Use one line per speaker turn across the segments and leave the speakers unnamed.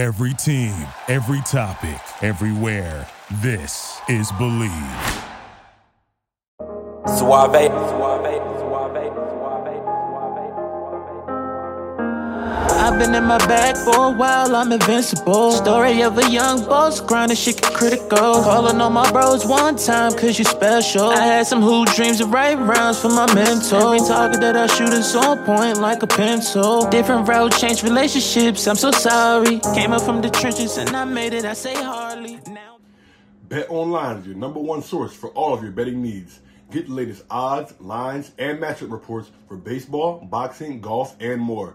Every team, every topic, everywhere. This is Bleav.
Suave.
I've been in my bag for a while, I'm invincible. Story of a young boss, grinding shit get critical. Calling on my bros one time, cause you special. I had some hoop dreams of right rounds for my mentor. Every target that I shoot is on point like a pencil. Different route, change relationships, I'm so sorry. Came up from the trenches and I made it, I say hardly. Now.
Bet Online is your number one source for all of your betting needs. Get the latest odds, lines, and matchup reports for baseball, boxing, golf, and more.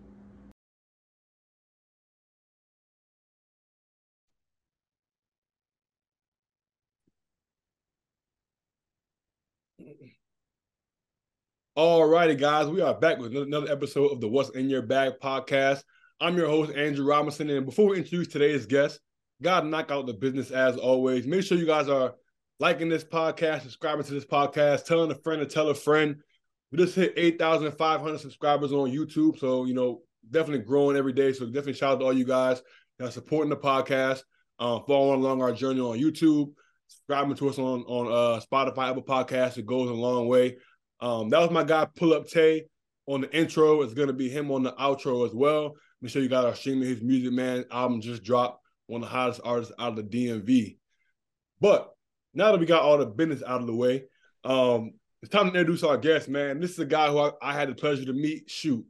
All righty, guys, we are back with another episode of the What's in Your Bag podcast. I'm your host, Andrew Robinson. And before we introduce today's guest, gotta knock out the business as always. Make sure you guys are liking this podcast, subscribing to this podcast, telling a friend to tell a friend. We just hit 8,500 subscribers on YouTube. So, you know, definitely growing every day. So, definitely shout out to all you guys that are supporting the podcast, uh, following along our journey on YouTube, subscribing to us on, on uh, Spotify, Apple Podcasts. It goes a long way. Um, that was my guy Pull Up Tay on the intro. It's gonna be him on the outro as well. Make sure you got our streaming his music, man. Album just dropped, one of the hottest artists out of the DMV. But now that we got all the business out of the way, um, it's time to introduce our guest, man. This is a guy who I, I had the pleasure to meet. Shoot,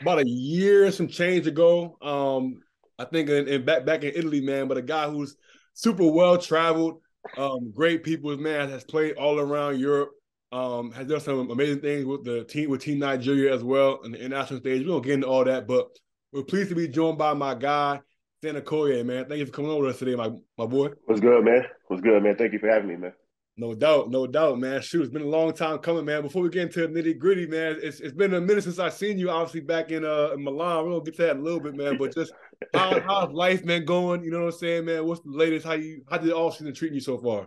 about a year, and some change ago. Um, I think in, in back back in Italy, man. But a guy who's super well traveled, um, great people, man. Has played all around Europe. Um, has done some amazing things with the team with Team Nigeria as well on the international stage. We don't get into all that, but we're pleased to be joined by my guy, Stan Okoye, man. Thank you for coming over to us today, my my boy.
What's good, man? What's good, man? Thank you for having me, man.
No doubt, no doubt, man. Shoot, it's been a long time coming, man. Before we get into the nitty gritty, man, it's it's been a minute since I've seen you, obviously back in uh in Milan. We're gonna get to that in a little bit, man. But just how how's life man, going? You know what I'm saying, man? What's the latest? How you how did the off season treating you so far?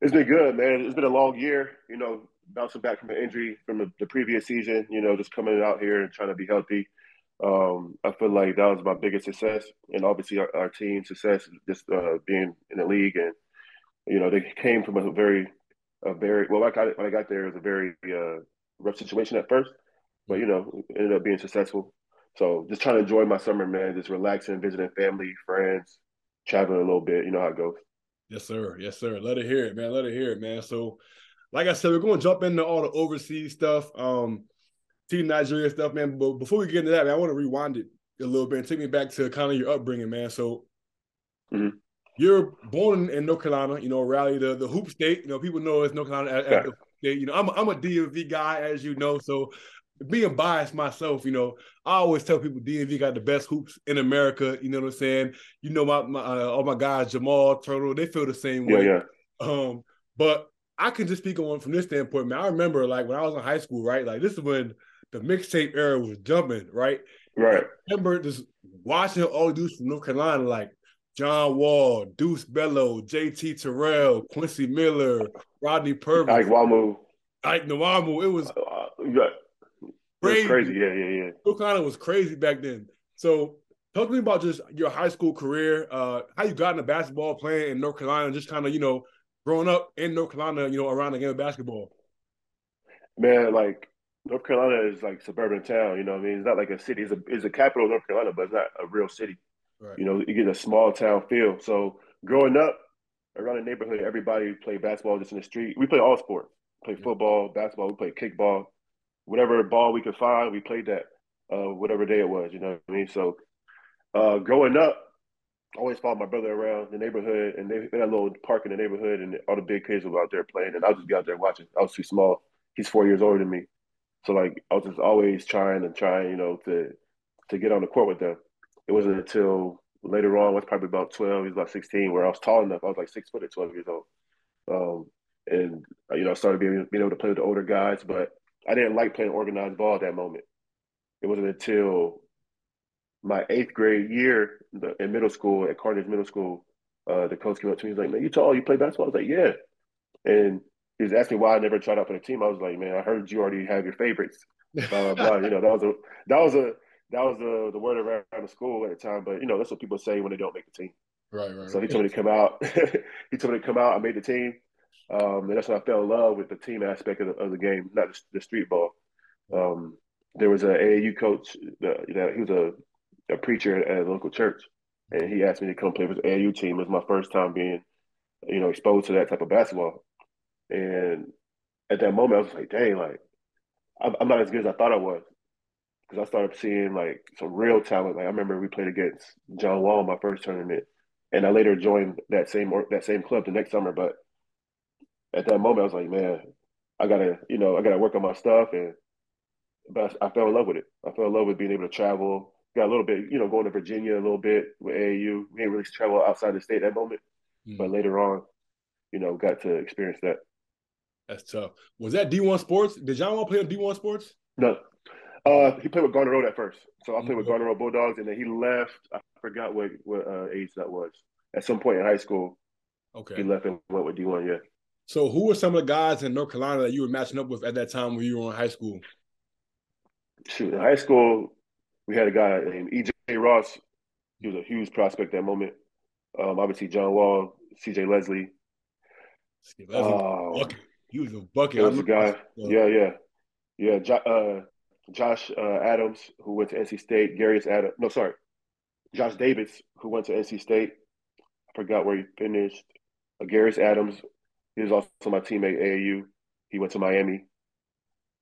It's been good, man. It's been a long year, you know, bouncing back from an injury from the, the previous season, you know, just coming out here and trying to be healthy. Um, I feel like that was my biggest success, and obviously our, our team success, just uh, being in the league. And you know, they came from a very, a very well. I got when I got there, it was a very uh, rough situation at first, but you know, ended up being successful. So just trying to enjoy my summer, man. Just relaxing, visiting family, friends, traveling a little bit. You know how it goes.
Yes, sir. Yes, sir. Let it hear it, man. Let it hear it, man. So, like I said, we're going to jump into all the overseas stuff, um, Team Nigeria stuff, man. But before we get into that, man, I want to rewind it a little bit and take me back to kind of your upbringing, man. So,
mm-hmm.
you're born in North Carolina, you know, Raleigh, the, the hoop state. You know, people know it's North Carolina as, yeah. the state. You know, I'm a, I'm a DMV guy, as you know. So, being biased myself, you know, I always tell people DMV got the best hoops in America. You know what I'm saying? You know, my, my uh, all my guys, Jamal Turtle, they feel the same way.
Yeah,
yeah. Um, but I can just speak on from this standpoint, man. I remember like when I was in high school, right? Like this is when the mixtape era was jumping, right?
Right.
I remember just watching all dudes from North Carolina, like John Wall, Deuce Bello, JT Terrell, Quincy Miller, Rodney Purvis,
Ike Nwamu.
Ike Nwamu. It was
uh, yeah crazy. crazy. Yeah, yeah, yeah.
North Carolina was crazy back then. So talk to me about just your high school career, uh, how you got into basketball playing in North Carolina, just kind of, you know, growing up in North Carolina, you know, around the game of basketball.
Man, like North Carolina is like suburban town, you know what I mean? It's not like a city. It's a, it's a capital of North Carolina, but it's not a real city. Right. You know, you get a small town feel. So growing up around the neighborhood, everybody played basketball just in the street. We play all sports. Play football, basketball, we play kickball whatever ball we could find, we played that uh, whatever day it was. You know what I mean? So uh, growing up, I always followed my brother around the neighborhood, and they, had a little park in the neighborhood, and all the big kids were out there playing, and I'll just be out there watching. I was too small. He's four years older than me, so like I was just always trying and trying, you know, to to get on the court with them. It wasn't until later on, I was probably about twelve, he was about sixteen, where I was tall enough. I was like six foot at twelve years old. Um, and uh, you know, I started being being able to play with the older guys, but I didn't like playing organized ball at that moment. It wasn't until my eighth grade year in middle school at Carthage Middle School, uh, the coach came up to me. And he's like, "Man, you tall? You play basketball?" I was like, "Yeah." And he was asking why I never tried out for the team. I was like, "Man, I heard you already have your favorites." Blah blah blah. you know, that was a that was a that was the the word around the school at the time. But you know, that's what people say when they don't make the team.
Right, right.
So he told me to come out. he told me to come out. I made the team, um, and that's when I fell in love with the team aspect of the, of the game, not the, the street ball. Um, there was an AAU coach that, that he was a, a preacher at a local church, and he asked me to come play with the AAU team. It was my first time being, you know, exposed to that type of basketball. And at that moment, I was like, dang, like I'm not as good as I thought I was because I started seeing like some real talent. Like I remember we played against John Wall in my first tournament, and I later joined that same that same club the next summer. But at that moment, I was like, man, I gotta, you know, I gotta work on my stuff, and but I, I fell in love with it. I fell in love with being able to travel. Got a little bit, you know, going to Virginia a little bit with AAU. We didn't really travel outside the state that moment, mm-hmm. but later on, you know, got to experience that.
That's tough. Was that D one Sports? Did John Wall play on D one Sports?
No, uh, he played with Garner Road at first. So I played with Garner Road Bulldogs, and then he left. I forgot what what uh, age that was. At some point in high school,
okay,
he left and went with D one. Yeah.
So who were some of the guys in North Carolina that you were matching up with at that time when you were in high school?
Shoot, in high school, we had a guy named EJ Ross. He was a huge prospect that moment. Um, obviously, John Wall, CJ Leslie.
CJ Leslie, um, he was a bucket.
He was a guy. Yeah, yeah, yeah. Uh, Josh uh, Adams, who went to NC State, Garrius Adams. No, sorry, Josh Davis, who went to NC State. I forgot where he finished. Uh, Garrius Adams, he was also my teammate AAU. He went to Miami.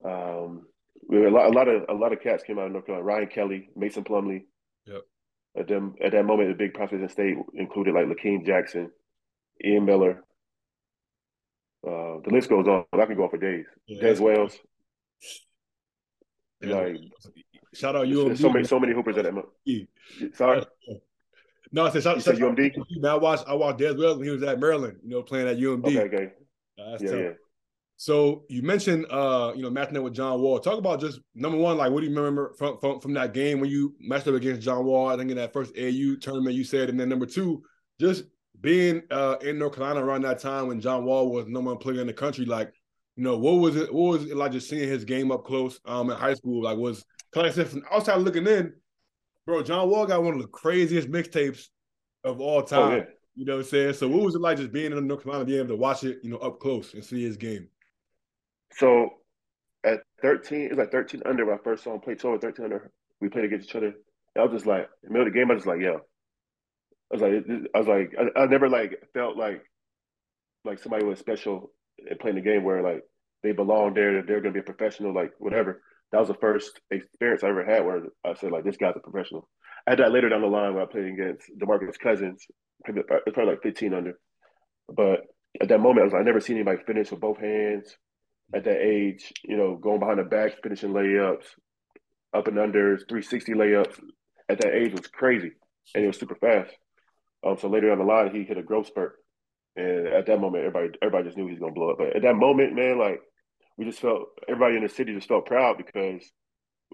Um, we a lot, a lot of a lot of cats came out of North Carolina. Ryan Kelly, Mason Plumlee.
Yep.
At them at that moment, the big prospects in state included like Lakeem Jackson, Ian Miller. Uh, the list goes on. I can go on for days. Yeah, Dez Wells. Like
shout out UMD.
So many, so many hoopers at that moment. Sorry.
No, I said shout,
shout, shout
UMD. Man, I watched I watched Dez Wells when he was at Maryland. You know, playing at UMD.
Okay, okay.
Uh, that's yeah, yeah. So you mentioned, uh, you know, matching up with John Wall. Talk about just number one, like what do you remember from, from from that game when you matched up against John Wall? I think in that first AU tournament you said, and then number two, just being uh, in North Carolina around that time when John Wall was number one player in the country. Like, you know, what was it? What was it like just seeing his game up close um, in high school? Like, was like I said from outside looking in, bro, John Wall got one of the craziest mixtapes of all time. Oh, yeah. You know what I'm saying? So what was it like just being in the North Carolina, being able to watch it, you know, up close and see his game?
So at 13, it was like 13 under when I first saw him play 12 or 13 under. We played against each other. I was just like, in the middle of the game, I was just like, yo. I was like, I was like, I, I never like felt like like somebody was special playing the game where like they belong there, they're gonna be a professional, like whatever. That was the first experience I ever had where I said like this guy's a professional. I had that later down the line when I played against Demarcus Cousins. It's probably like 15 under. But at that moment, I was like, I never seen anybody finish with both hands at that age. You know, going behind the back, finishing layups, up and unders, 360 layups. At that age was crazy, and it was super fast. Um, so later down the line, he hit a growth spurt. And at that moment, everybody everybody just knew he was gonna blow up. But at that moment, man, like we just felt everybody in the city just felt proud because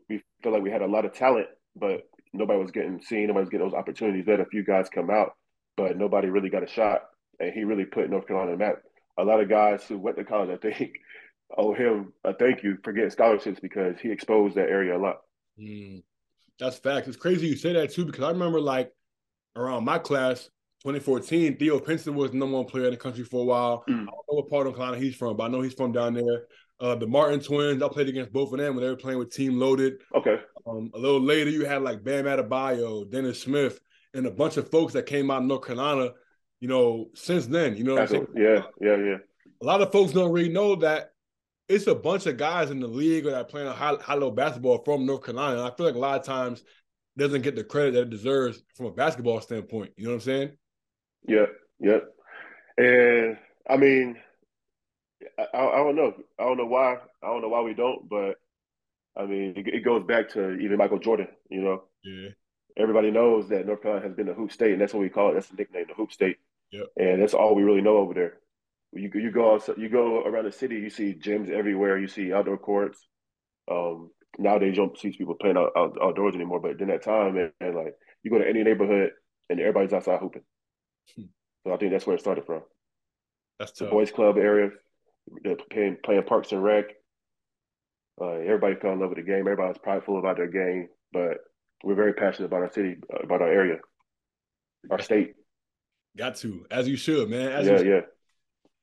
we felt like we had a lot of talent, but nobody was getting seen, nobody was getting those opportunities. Had a few guys come out, but nobody really got a shot. And he really put North Carolina on the map. A lot of guys who went to college, I think, owe him a thank you for getting scholarships because he exposed that area a lot.
Mm, that's facts. It's crazy you say that too because I remember like around my class, 2014, Theo Pinson was the number one player in the country for a while. Mm. I don't know what part of Carolina he's from, but I know he's from down there. Uh, the Martin twins, I played against both of them when they were playing with Team Loaded.
Okay.
Um, a little later, you had like Bam Adebayo, Dennis Smith, and a bunch of folks that came out of North Carolina, you know, since then. You know what I'm saying?
Yeah, yeah, yeah.
A lot of folks don't really know that it's a bunch of guys in the league that are playing high, high level basketball from North Carolina. And I feel like a lot of times doesn't get the credit that it deserves from a basketball standpoint. You know what I'm saying?
Yeah, yeah. And I mean, I, I, don't know. I don't know why. I don't know why we don't. But I mean, it, it, goes back to even Michael Jordan. You know.
Yeah.
Everybody knows that North Carolina has been the hoop state, and that's what we call it. That's the nickname, the hoop state.
Yep.
And that's all we really know over there. You you go you go around the city, you see gyms everywhere. You see outdoor courts. Um, nowadays you don't see people playing out, out, outdoors anymore. But in that time, and, and, like you go to any neighborhood and everybody's outside hooping. Hmm. So I think that's where it started from.
That's
tough. the boys' club area, playing playing Parks and Rec. Uh, everybody fell in love with the game. Everybody was prideful about their game, but we're very passionate about our city, about our area, our state.
Got to, as you should, man. As
yeah, yeah.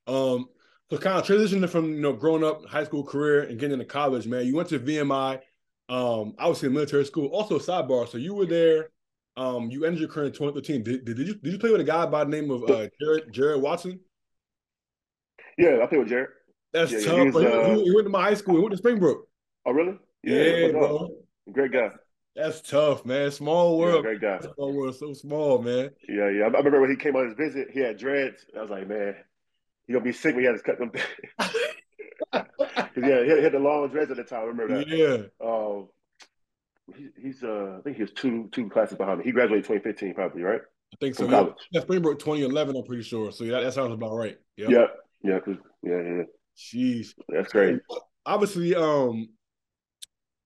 Um, so kind of transitioning from you know growing up, high school career, and getting into college, man. You went to VMI. Um, obviously military school. Also sidebar. So you were there. Um, you ended your career in 2013. Did, did, you did you play with a guy by the name of uh, Jared Jared Watson?
Yeah, I played with Jared.
That's
yeah,
tough. He, was, uh, he, he, went to my high school. He went to Springbrook.
Oh, really?
Yeah, yeah bro.
Great guy.
That's tough, man. Small world.
Yeah, great guy.
Small world, so small, man.
Yeah, yeah. I remember when he came on his visit, he had dreads. I was like, man, he gonna be sick when he had to cut them. yeah, he had, the long dreads at the time. I remember that.
Yeah.
Um, he, he's uh, I think he was two two classes behind me. He graduated 2015, probably, right?
I think so. Yeah. yeah, Springbrook 2011. I'm pretty sure. So yeah, that, that sounds about right.
Yep. Yeah, yeah, cause yeah, yeah.
Jeez,
that's great.
Obviously, um,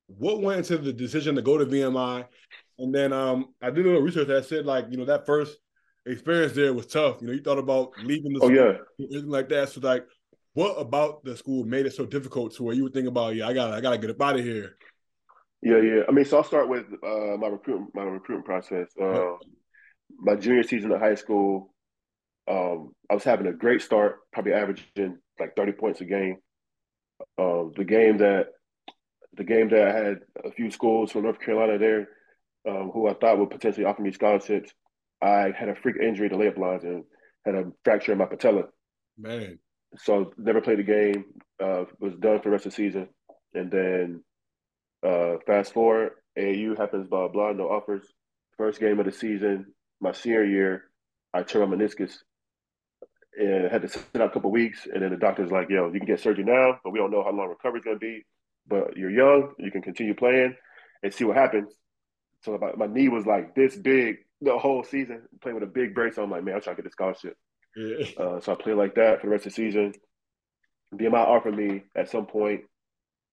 what went into the decision to go to VMI? And then um, I did a little research that said like you know that first experience there was tough. You know, you thought about leaving the
oh,
school,
yeah,
anything like that. So like, what about the school made it so difficult to where you would think about, yeah, I got, I got to get up out of here.
Yeah, yeah. I mean, so I'll start with uh, my recruitment, my recruitment process. Uh, my junior season of high school, um, I was having a great start, probably averaging like thirty points a game. Uh, the game that the game that I had a few schools from North Carolina there, um, who I thought would potentially offer me scholarships. I had a freak injury to layup lines and had a fracture in my patella.
Man.
So never played the game. Uh, was done for the rest of the season, and then uh, fast forward, AAU happens, blah blah, no offers. First game of the season, my senior year, I tore my meniscus and had to sit out a couple weeks. And then the doctor's like, "Yo, you can get surgery now, but we don't know how long recovery's gonna be. But you're young, you can continue playing and see what happens." So my, my knee was like this big the whole season, playing with a big brace. I'm like, man, I'm trying to get the scholarship.
Yeah.
Uh, so I played like that for the rest of the season. VMI offered me at some point.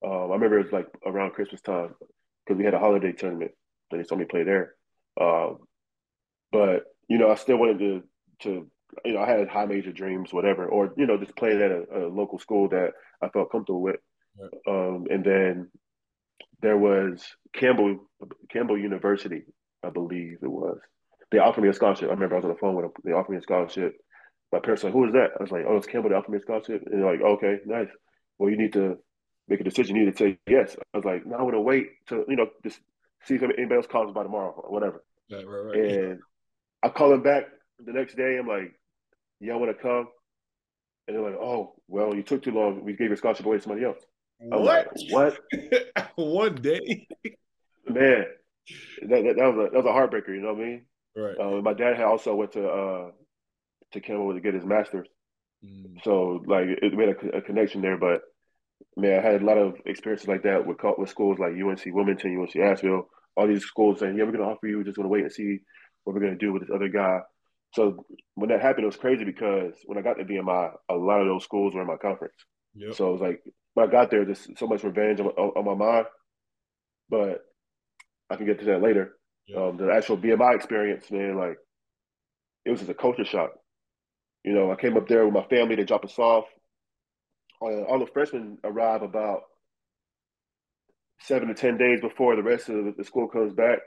Um, I remember it was like around Christmas time because we had a holiday tournament. So they saw me play there. Um, but you know, I still wanted to to you know, I had high major dreams, whatever, or you know, just playing at a, a local school that I felt comfortable with. Right. Um, and then there was Campbell Campbell University, I believe it was. They offered me a scholarship. I remember I was on the phone with them. They offered me a scholarship. My parents were like, "Who is that?" I was like, "Oh, it's Campbell. They offered me a scholarship." And they're like, "Okay, nice. Well, you need to make a decision. You need to say yes." I was like, "No, I want to wait to you know just see if anybody else calls by tomorrow or whatever."
Right, right, right.
And I call them back the next day. I'm like, "Yeah, I want to come." And they're like, "Oh, well, you took too long. We gave your scholarship away to somebody else."
I'm what?
Like, what?
One day,
man. That, that, that, was a that was a heartbreaker. You know what I mean?
Right.
Uh, my dad had also went to uh, to Campbell to get his master's, mm. so like it made a, a, connection there. But man, I had a lot of experiences like that with with schools like UNC Wilmington, UNC Asheville, all these schools saying, "Yeah, we're going to offer you. We're just going to wait and see what we're going to do with this other guy." So when that happened, it was crazy because when I got to VMI, a lot of those schools were in my conference.
Yep.
So it was like when I got there, just so much revenge on, on, on my mind. But I can get to that later. Yeah. Um, the actual VMI experience, man, like it was just a culture shock. You know, I came up there with my family. to drop us off. Uh, all the freshmen arrive about seven to ten days before the rest of the school comes back,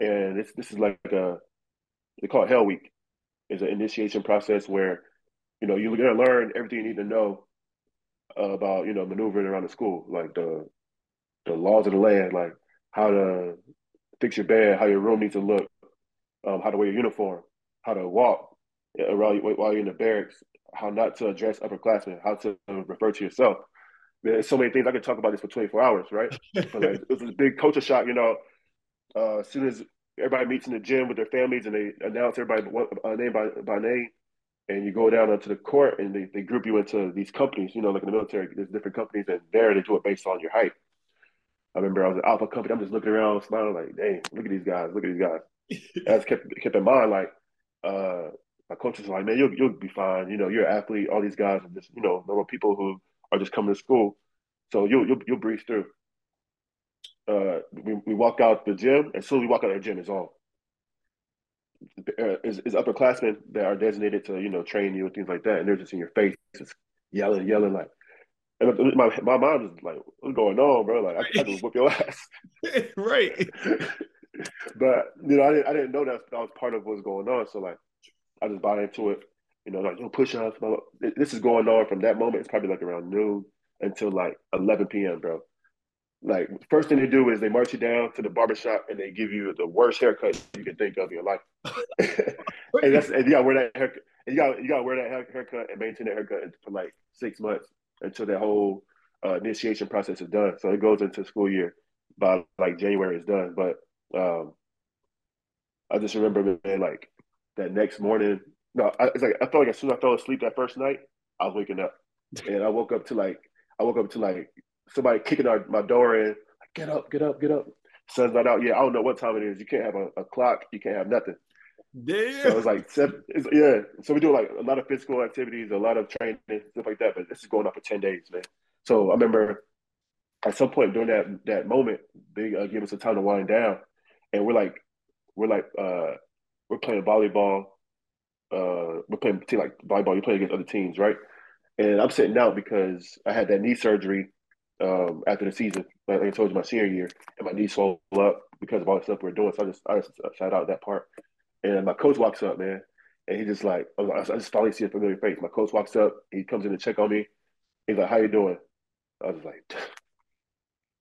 and this this is like a they call it Hell Week. It's an initiation process where you know you're gonna learn everything you need to know about you know maneuvering around the school, like the the laws of the land, like how to fix your bed, how your room needs to look, um, how to wear your uniform, how to walk around while you're in the barracks, how not to address upperclassmen, how to refer to yourself. There's so many things I could talk about this for 24 hours, right? but like, it was a big culture shock, you know. Uh, as soon as everybody meets in the gym with their families and they announce everybody uh, name by, by name, and you go down onto the court and they, they group you into these companies, you know, like in the military, there's different companies, and there they do it based on your height. I remember I was an alpha company. I'm just looking around, smiling like, "Dang, look at these guys! Look at these guys." I just kept kept in mind like, uh, my coaches are like, man, you'll you'll be fine. You know, you're an athlete. All these guys are just you know normal people who are just coming to school, so you'll you'll you'll breeze through. Uh, we we walk out the gym, and soon as we walk out the gym, it's on. Uh, is, is upperclassmen that are designated to you know train you and things like that, and they're just in your face, just yelling, yelling like. And my my mom is like, "What's going on, bro? Like, I, I just whip your ass."
right.
but you know, I didn't I didn't know that that was part of what's going on. So like, I just bought into it. You know, like yo, push ups. This is going on from that moment. It's probably like around noon until like 11 p.m., bro. Like first thing they do is they march you down to the barbershop and they give you the worst haircut you can think of in your life. and that's and you gotta wear that haircut. And you got you gotta wear that haircut and maintain that haircut for like six months until that whole uh, initiation process is done. So it goes into school year by like January is done. But um, I just remember man, like that next morning. No, I, it's like I felt like as soon as I fell asleep that first night, I was waking up, and I woke up to like I woke up to like somebody kicking our, my door in. Like, get up, get up, get up. Sun's not out yet. I don't know what time it is. You can't have a, a clock. You can't have nothing.
Damn.
So it's like seven. Yeah. So we do like a lot of physical activities, a lot of training, stuff like that. But this is going on for ten days, man. So I remember at some point during that that moment, they uh, give us a time to wind down, and we're like, we're like, uh, we're playing volleyball. Uh, we're playing team like volleyball. You play against other teams, right? And I'm sitting out because I had that knee surgery um, after the season. Like I told you, my senior year, and my knee swelled up because of all the stuff we are doing. So I just I just sat out that part. And my coach walks up, man, and he just like I just finally see a familiar face. My coach walks up, he comes in to check on me. He's like, "How you doing?" I was like,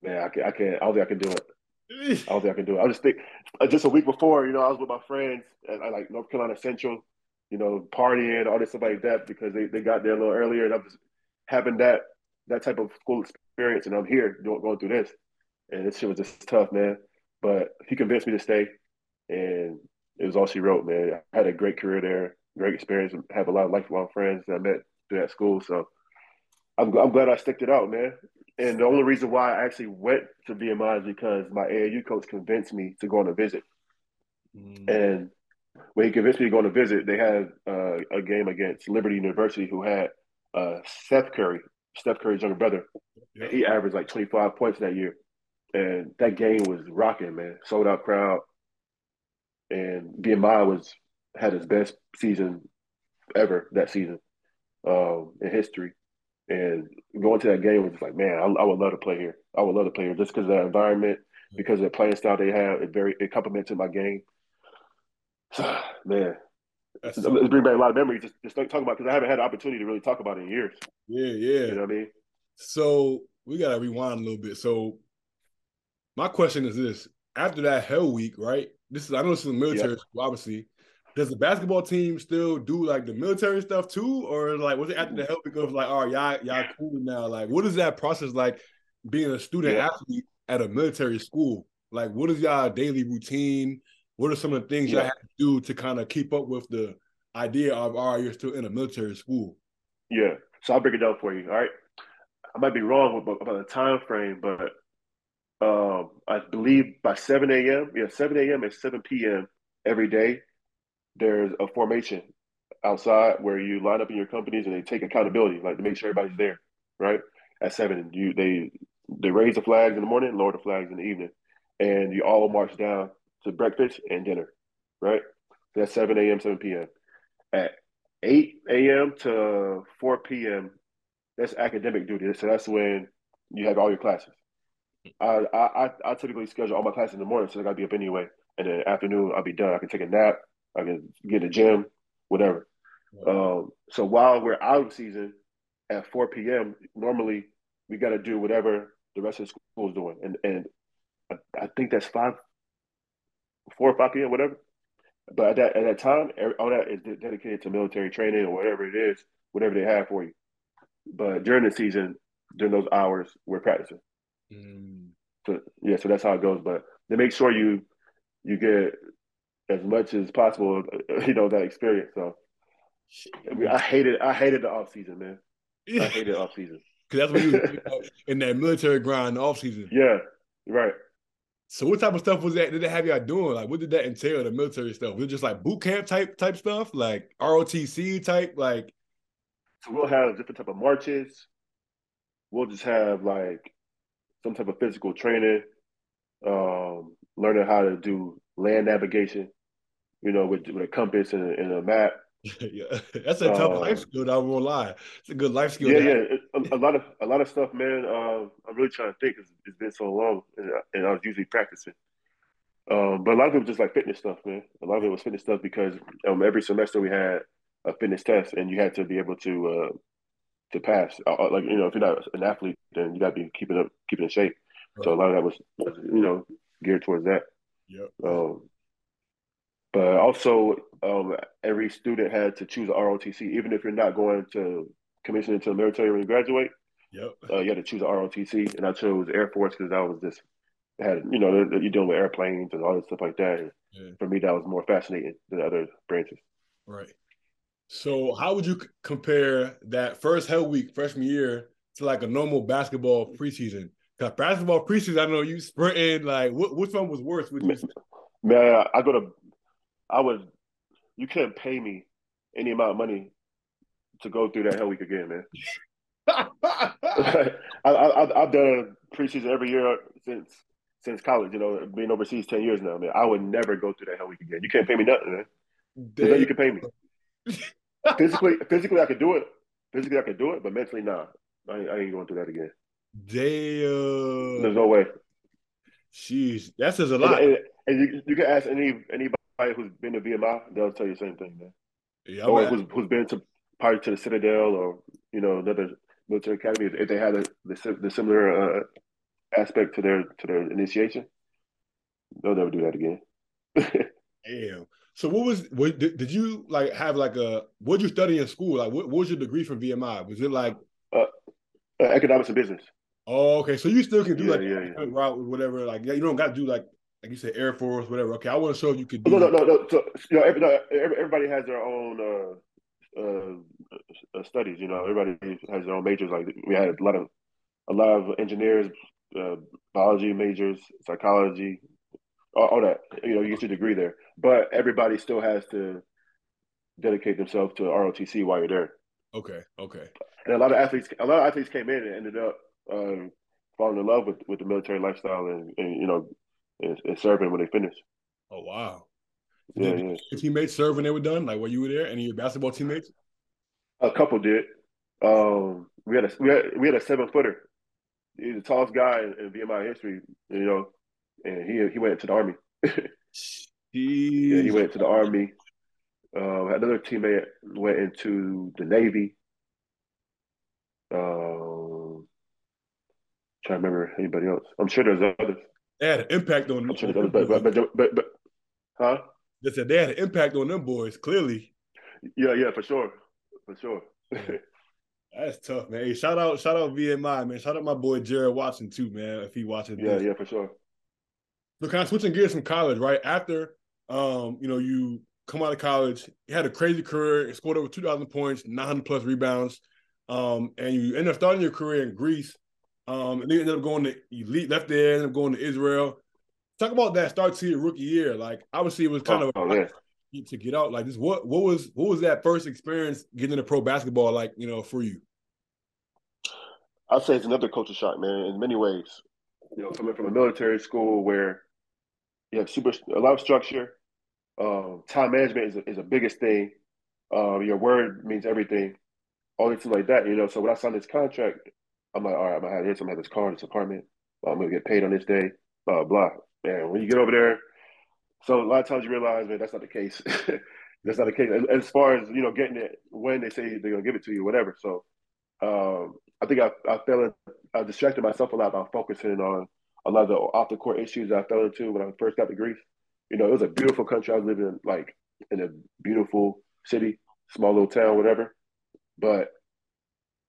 "Man, I can I can't. I don't think I can do it. I don't think I can do it." I just think uh, just a week before, you know, I was with my friends at, like North Carolina Central, you know, partying all this stuff like that because they, they got there a little earlier, and I was having that that type of school experience, and I'm here going, through this, and this shit was just tough, man. But he convinced me to stay, and it was all she wrote, man. I had a great career there, great experience, have a lot of lifelong friends that I met through that school. So I'm, I'm glad I sticked it out, man. And the only reason why I actually went to VMI is because my AAU coach convinced me to go on a visit. Mm. And when he convinced me to go on a visit, they had uh, a game against Liberty University, who had uh, Seth Curry, Steph Curry's younger brother. Yep. He averaged like 25 points that year. And that game was rocking, man. Sold out crowd. And VMI was had his best season ever that season um, in history. And going to that game was just like, man, I, I, would love to play here. I would love to play here just because of that environment, because of the playing style they have. It very it complemented my game. So, man, That's it's, bringing back a lot of memories. Just just talk about because I haven't had the opportunity to really talk about it in years.
Yeah, yeah.
You know what I mean?
So we gotta rewind a little bit. So my question is this: After that Hell Week, right? This is I know this is a military school, obviously. Does the basketball team still do like the military stuff too, or like was it after the Hell Week of like, oh y'all y'all cool now? Like, what is that process like being a student yeah. athlete at a military school? Like, what is y'all daily routine? What are some of the things yeah. have to do to kind of keep up with the idea of, all right, you're still in a military school?
Yeah. So I'll break it down for you. All right. I might be wrong about, about the time frame, but um, I believe by 7 a.m., yeah, 7 a.m. and 7 p.m. every day, there's a formation outside where you line up in your companies and they take accountability, like to make sure everybody's there, right? At seven, you they they raise the flags in the morning, lower the flags in the evening, and you all march down to breakfast and dinner, right? So that's 7 a.m., 7 p.m. At 8 a.m. to 4 p.m., that's academic duty. So that's when you have all your classes. I I I typically schedule all my classes in the morning, so I gotta be up anyway. And then afternoon, I'll be done. I can take a nap. I can get a gym, whatever. Um, so while we're out of season at 4 p.m., normally we got to do whatever the rest of the school is doing, and and I, I think that's five, four or five p.m. whatever. But at that at that time, all that is dedicated to military training or whatever it is, whatever they have for you. But during the season, during those hours, we're practicing. Mm. So yeah, so that's how it goes. But they make sure you you get as much as possible, you know, that experience. So I, mean, I hated I hated the off season, man. I hated off season.
Cause that's what you in that military grind off season.
Yeah, right.
So what type of stuff was that? Did they have y'all doing? Like, what did that entail? The military stuff? Was it just like boot camp type type stuff, like ROTC type, like?
So we'll have different type of marches. We'll just have like some type of physical training, um, learning how to do land navigation, you know, with, with a compass and a, and a map.
yeah, that's a tough life um, skill. I won't lie. It's a good life skill.
Yeah, yeah. A, a, lot of a lot of stuff, man. Um, I'm really trying to think. It's, it's been so long, and, and, I was usually practicing. Um, but a lot of it was just like fitness stuff, man. A lot of it was fitness stuff because um, every semester we had a fitness test, and you had to be able to uh, to pass. Uh, uh like you know, if you're not an athlete, then you got to be keeping up, keeping in shape. Right. So a lot of that was, was, you know, geared towards that.
Yep.
Um, but also, um, every student had to choose a ROTC, even if you're not going to commission into the military when you graduate.
Yep.
Uh, you had to choose a ROTC, and I chose Air Force because that was just had you know you're dealing with airplanes and all this stuff like that. Yeah. For me, that was more fascinating than other branches.
Right. So, how would you compare that first Hell Week freshman year to like a normal basketball preseason? Because basketball preseason, I know you sprinting. Like, what which one was worse? Would you?
Man, I go to I would, you couldn't pay me any amount of money to go through that hell week again, man. I, I, have done preseason every year since since college. You know, being overseas ten years now, man. I would never go through that hell week again. You can't pay me nothing, man. Then you can pay me. physically, physically, I could do it. Physically, I could do it, but mentally, nah. I, I ain't going through that again.
Damn.
There's no way.
Jeez, that says a lot.
And, and, and you, you, can ask any anybody who's been to VMI, they'll tell you the same thing, man. Yeah, or who's, who's been to probably to the Citadel or you know another military academy if they had a, the, the similar uh, aspect to their to their initiation, they'll never do that again.
Damn. So what was what, did, did you like have like a what did you study in school? Like what, what was your degree from VMI? Was it like
uh, uh, economics and business?
Oh, okay. So you still can do
yeah,
like
yeah, yeah.
route whatever. Like you don't got to do like like you said, Air Force, whatever. Okay, I want to show you could do.
No, no, no, no. So you know, every, no, everybody has their own uh, uh, uh, studies. You know, everybody has their own majors. Like we had a lot of a lot of engineers, uh, biology majors, psychology, all, all, that. You know, you get your degree there, but everybody still has to dedicate themselves to ROTC while you're there.
Okay. Okay.
And a lot of athletes, a lot of athletes came in and ended up uh, falling in love with, with the military lifestyle and, and you know and, and serving when they finish.
Oh wow!
Yeah,
did
yeah.
Your teammates serve when they were done, like when you were there. Any of your basketball teammates?
A couple did. Um, we had a we had, we had a seven footer. He's the tallest guy in, in VMI history, you know, and he he went to the army. yeah, he went to the army. Um, another teammate went into the Navy. Um, trying to remember anybody else. I'm sure there's others.
They had an impact on.
Sure on but, but, but, but, but, huh?
They said they had an impact on them boys. Clearly.
Yeah, yeah, for sure, for sure.
That's tough, man. Hey, shout out, shout out VMI, man. Shout out my boy Jared Watson too, man. If he watches
yeah, this. yeah, yeah, for sure.
So kind of switching gears from college, right after, um, you know, you come out of college, you had a crazy career, scored over two thousand points, nine hundred plus rebounds, um, and you end up starting your career in Greece. Um, and then ended up going to elite left there, ended up going to Israel. Talk about that start to your rookie year. Like obviously it was kind of
oh, yeah.
to get out. Like this, what what was what was that first experience getting into pro basketball like, you know, for you?
I'd say it's another culture shock, man, in many ways. You know, coming from a military school where you have super a lot of structure, um, time management is a, is the biggest thing. Um, your word means everything, all these things like that. You know, so when I signed this contract, I'm like, all right, I'm gonna have this, I'm gonna have this car, this apartment, I'm gonna get paid on this day, blah blah. Man, when you get over there, so a lot of times you realize, man, that's not the case. that's not the case. As far as you know, getting it when they say they're gonna give it to you, whatever. So, um, I think I I fell in, I distracted myself a lot by focusing on a lot of the off the court issues I fell into when I first got to Greece. You know, it was a beautiful country. I was living in, like in a beautiful city, small little town, whatever. But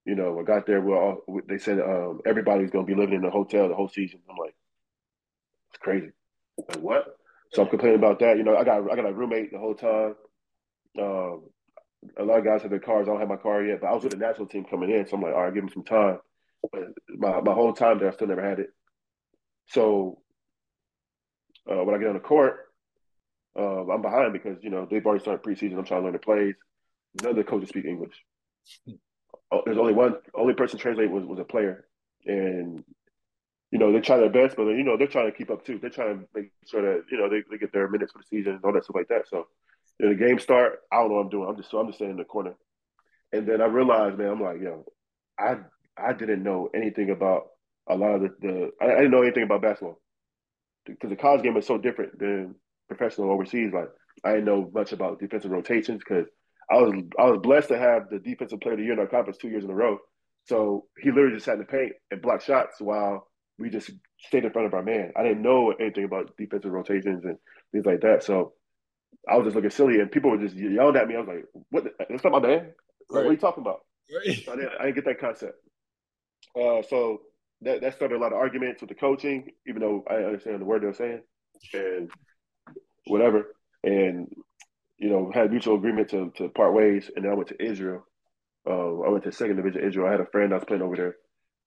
you know, I got there. We all they said um, everybody's gonna be living in a hotel the whole season. I'm like, it's crazy. Like what? So I'm complaining about that. You know, I got I got a roommate the whole time. Um, a lot of guys have their cars. I don't have my car yet, but I was with the national team coming in, so I'm like, all right, give me some time. But my my whole time there, I still never had it. So Uh, when I get on the court, uh, I'm behind because you know they've already started preseason. I'm trying to learn the plays. None of the coaches speak English. Oh, there's only one only person translate was was a player, and you know they try their best, but you know they're trying to keep up too. They're trying to make sure that you know they, they get their minutes for the season and all that stuff like that. So, you the game start, I don't know what I'm doing. I'm just so I'm just sitting in the corner, and then I realized, man, I'm like, yo, I I didn't know anything about a lot of the, the I, I didn't know anything about basketball because the college game is so different than professional overseas. Like I didn't know much about defensive rotations because I was I was blessed to have the defensive player of the year in our conference two years in a row. So he literally just sat in the paint and blocked shots while we just stayed in front of our man. I didn't know anything about defensive rotations and things like that. So I was just looking silly, and people were just yelling at me. I was like, "What? That's not my man. Right. What are you talking about?" Right. I, didn't, I didn't get that concept. Uh, so that that started a lot of arguments with the coaching, even though I understand the word they're saying, and whatever. And you know, had mutual agreement to to part ways. And then I went to Israel. Uh, I went to second division Israel. I had a friend that was playing over there,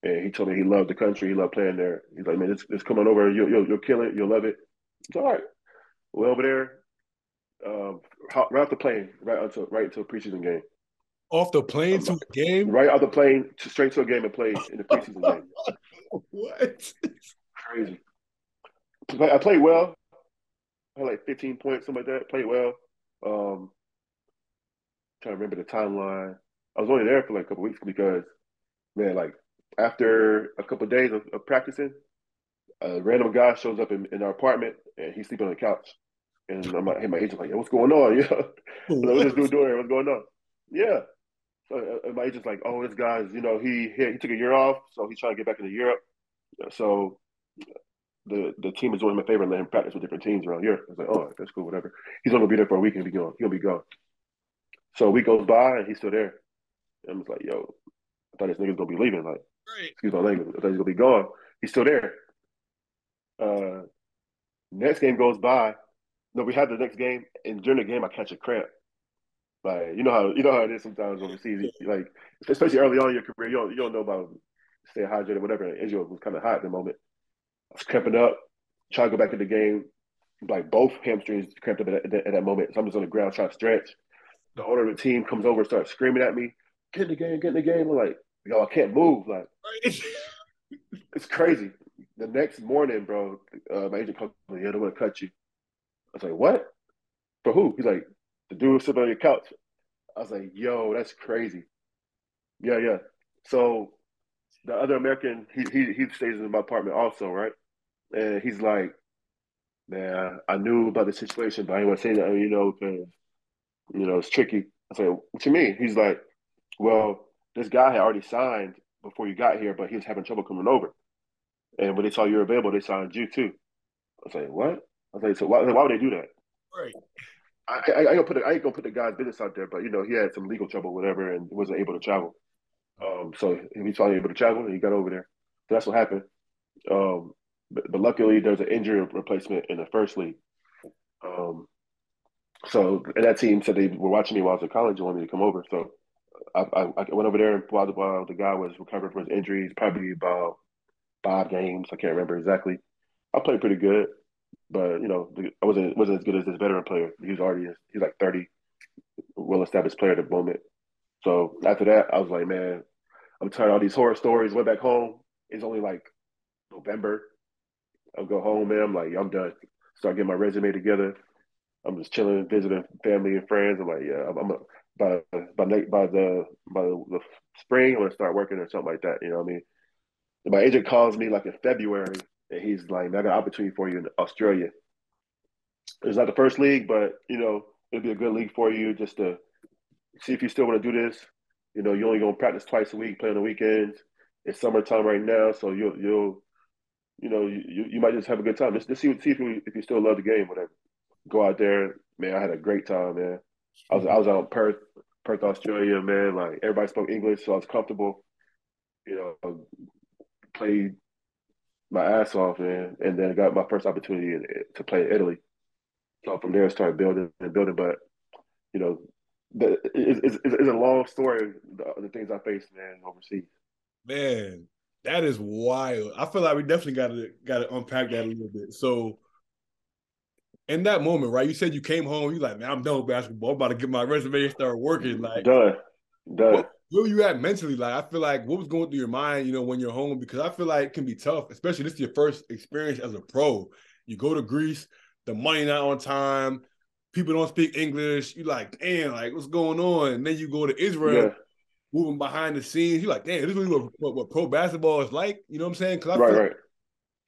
and he told me he loved the country. He loved playing there. He's like, man, it's, it's coming over. You'll, you'll, you'll kill it. You'll love it. It's all right. Well, over there, um, right off the plane, right until right until preseason game.
Off the plane to a game?
Right off the plane to straight to a game and played in the preseason game.
what?
Crazy. I played well. I had like 15 points, something like that. Played well. Um, trying to remember the timeline. I was only there for like a couple weeks because, man, like after a couple of days of, of, practicing, a random guy shows up in, in, our apartment and he's sleeping on the couch. And I'm like, hey, my agent's like, what's going on? Yeah, like, what's this dude doing here? What's going on? Yeah. So uh, my agent's like, oh, this guy's, you know, he, he he took a year off, so he's trying to get back into Europe. So the the team is doing him a favor and let him practice with different teams around here. I was like, oh, that's cool, whatever. He's only gonna be there for a week and be gone. He'll be gone. So a week goes by and he's still there. And I'm like, yo, I thought this nigga's gonna be leaving. Like, right. excuse my language. I thought he's gonna be gone. He's still there. Uh, next game goes by. No, we had the next game, and during the game, I catch a cramp. Like, you know how you know how it is sometimes overseas. Like, especially early on in your career, you don't you don't know about staying hydrated, whatever. Israel was kind of hot at the moment. I was cramping up, trying to go back in the game. Like both hamstrings cramped up at that, at that moment. So I'm just on the ground trying to stretch. The owner of the team comes over and starts screaming at me, "Get in the game, get in the game!" I'm like, "Yo, I can't move." Like, it's crazy. The next morning, bro, uh, my agent comes, "Yeah, they want to cut you." I was like, "What? For who?" He's like, "The dude sitting on your couch." I was like, "Yo, that's crazy." Yeah, yeah. So the other American, he he he stays in my apartment also, right? And he's like, man, I knew about the situation, but I didn't want to say that, you know, because you know it's tricky. I said, what you mean? He's like, well, this guy had already signed before you got here, but he was having trouble coming over. And when they saw you were available, they signed you too. I was like, what? I was like, so why, why would they do that?
Right.
I, I, I, ain't put I ain't gonna put the guy's business out there, but you know he had some legal trouble, whatever, and wasn't able to travel. Um, so he was finally able to travel and he got over there. So that's what happened. Um, but, but luckily there's an injury replacement in the first league. Um, so and that team said they were watching me while I was in college and wanted me to come over. So I, I, I went over there while the, while the guy was recovering from his injuries, probably about five games. I can't remember exactly. I played pretty good, but you know I wasn't wasn't as good as this veteran player. He was already he's like thirty, well established player at the moment. So after that, I was like, man, I'm tired of all these horror stories. Went back home. It's only like November. I'll go home, man. I'm like, I'm done. Start getting my resume together. I'm just chilling, visiting family and friends. I'm like, yeah, I'm, I'm a, by by by the by the spring, I'm gonna start working or something like that. You know what I mean? And my agent calls me like in February, and he's like, "I got an opportunity for you in Australia. It's not the first league, but you know, it'd be a good league for you just to see if you still want to do this. You know, you're only gonna practice twice a week, play on the weekends. It's summertime right now, so you'll you'll you know you, you might just have a good time. Just, just see see if you if you still love the game, whatever. Go out there, man. I had a great time, man. I was I was out in Perth, Perth, Australia, man. Like everybody spoke English, so I was comfortable. You know, played my ass off, man, and then I got my first opportunity to play in Italy. So from there, I started building and building. But you know, the, it's, it's, it's, a long story. The, the things I faced, man, overseas.
Man, that is wild. I feel like we definitely got to got to unpack that a little bit. So, in that moment, right? You said you came home, you like, man, I'm done with basketball. I'm about to get my resume and start working. Like
done. Done.
What, where were you at mentally? Like, I feel like what was going through your mind, you know, when you're home? Because I feel like it can be tough, especially this is your first experience as a pro. You go to Greece, the money not on time, people don't speak English. You like, damn, like what's going on? And then you go to Israel, yeah. moving behind the scenes. You like, damn, this is really what, what, what, pro basketball is like. You know what I'm saying? Because I
right,
feel
right.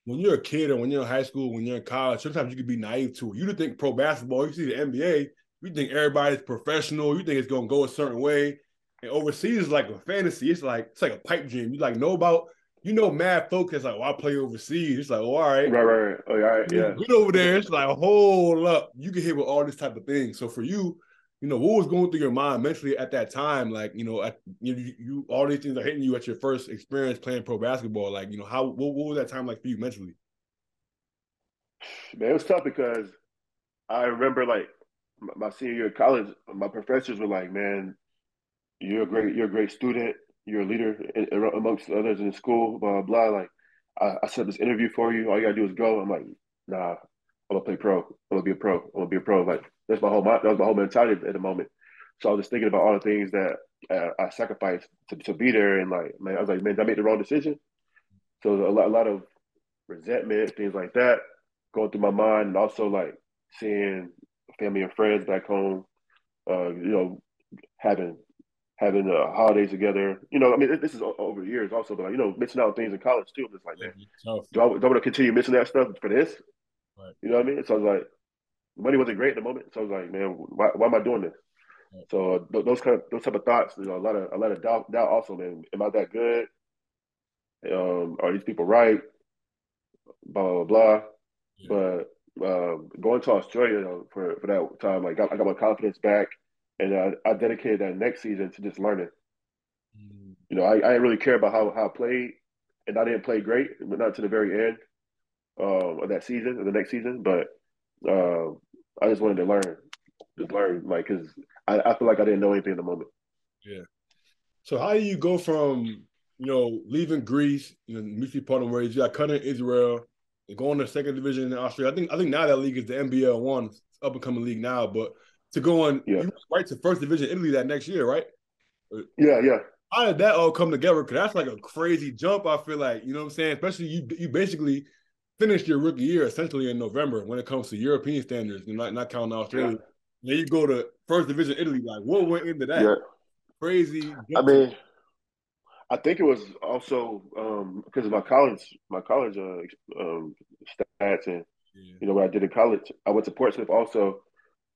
When you're a kid or when you're in high school, when you're in college, sometimes you can be naive to it. You think pro basketball, you see the NBA, you think everybody's professional, you think it's gonna go a certain way. And overseas is like a fantasy. It's like it's like a pipe dream. You like know about you know mad folks that's like, well, I play overseas. It's like, oh, all right.
Right, right, right. Oh, all right, yeah.
Get over there. It's like, hold up. You get hit with all this type of thing. So for you, you know, what was going through your mind mentally at that time? Like, you know, at, you, you all these things are hitting you at your first experience playing pro basketball. Like, you know, how what, what was that time like for you mentally?
Man, it was tough because I remember like my senior year of college, my professors were like, "Man, you're a great, you're a great student you're a leader amongst others in the school, blah, blah, blah. Like, I, I set this interview for you. All you gotta do is go. I'm like, nah, I'm gonna play pro. I'm gonna be a pro. I'm gonna be a pro. Like, that's my whole, that was my whole mentality at the moment. So I was just thinking about all the things that uh, I sacrificed to, to be there. And like, man, I was like, man, I make the wrong decision? So a lot, a lot of resentment, things like that going through my mind. And also like seeing family and friends back home, uh, you know, having having uh, holidays together. You know, I mean, this is over the years also, but like, you know, missing out things in college too. I'm just like, man, do I, do I want to continue missing that stuff for this? Right. You know what I mean? So I was like, money wasn't great at the moment. So I was like, man, why, why am I doing this? Right. So uh, those kind of those type of thoughts, you know, a lot of a lot of doubt, doubt also, man. Am I that good? Um, are these people right? Blah blah blah. Yeah. But um, going to Australia you know, for for that time, like I got my confidence back and I, I dedicated that next season to just learning. Mm. You know, I, I didn't really care about how, how I played, and I didn't play great, but not to the very end um, of that season, or the next season. But uh, I just wanted to learn, just learn, like, because I, I feel like I didn't know anything in the moment.
Yeah. So how do you go from you know leaving Greece, you know, Mitri Pardon where you got cut in Israel, and going to second division in Australia? I think I think now that league is the NBL one, up and coming league now, but to go on yeah. right to first division Italy that next year, right?
Yeah, yeah.
How did that all come together? Because that's like a crazy jump. I feel like you know what I'm saying. Especially you, you basically finished your rookie year essentially in November when it comes to European standards, and not not counting Australia. Yeah. Then you go to first division Italy. Like, what went into that? Yeah. Crazy.
I mean, I think it was also um, because of my college, my college uh, um, stats, and yeah. you know what I did in college. I went to Portsmouth also,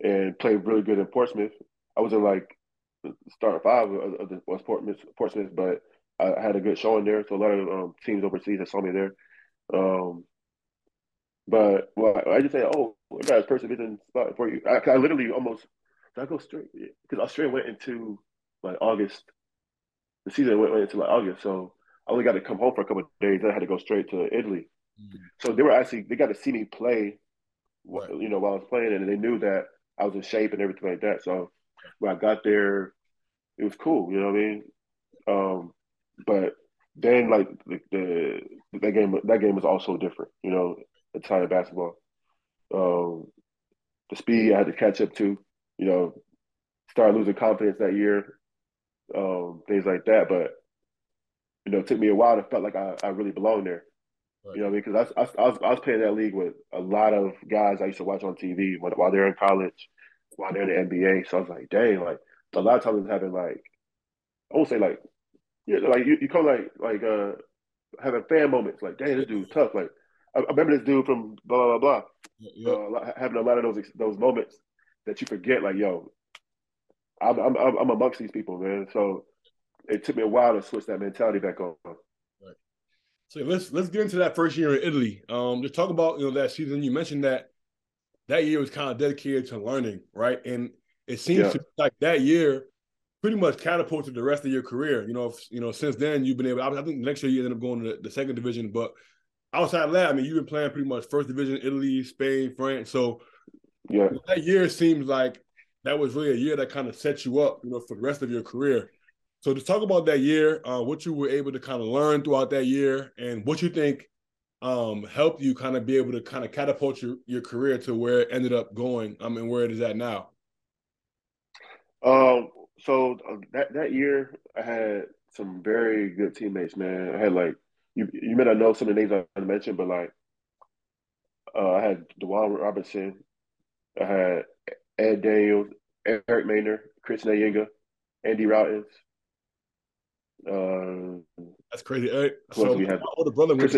and played really good in Portsmouth. I was in like starting five of, of the was Portsmouth, Portsmouth, but I had a good showing there. So a lot of um, teams overseas that saw me there. Um, but well, I just say, oh, we got a division spot for you. I, I literally almost did I go straight because Australia went into like August. The season went, went into like August, so I only got to come home for a couple of days. Then I had to go straight to Italy. Mm-hmm. So they were actually they got to see me play, right. you know, while I was playing, and they knew that I was in shape and everything like that. So when I got there, it was cool. You know what I mean? Um, but then like the, the, that game that game was also different. You know, Italian basketball. Um, the speed I had to catch up to. You know, started losing confidence that year. Um, things like that, but you know, it took me a while to felt like I, I really belonged there. You know, because I, I, I, was I was playing that league with a lot of guys I used to watch on TV when, while they're in college, while they're in the NBA. So I was like, dang, like a lot of times having like I won't say like yeah, like you, you come like like uh having fan moments like, dang, this dude's tough. Like I, I remember this dude from blah blah blah. Yeah. Uh, having a lot of those those moments that you forget, like yo, I'm I'm I'm amongst these people, man. So it took me a while to switch that mentality back on.
So let's let's get into that first year in Italy. Um, just talk about you know that season. You mentioned that that year was kind of dedicated to learning, right? And it seems yeah. to like that year pretty much catapulted the rest of your career. You know, if, you know, since then you've been able. I think next year you ended up going to the, the second division, but outside of that, I mean, you've been playing pretty much first division, Italy, Spain, France. So
yeah,
that year seems like that was really a year that kind of set you up, you know, for the rest of your career. So to talk about that year, uh, what you were able to kind of learn throughout that year, and what you think um, helped you kind of be able to kind of catapult your, your career to where it ended up going? I mean, where it is at now?
Um, so uh, that that year, I had some very good teammates. Man, I had like you. You may not know some of the names I mentioned, but like uh, I had Dewan Robinson, I had Ed Daniels, Eric Maynor, Chris Eyenga, Andy Rautins. Uh,
That's crazy. Eric, so my older brother went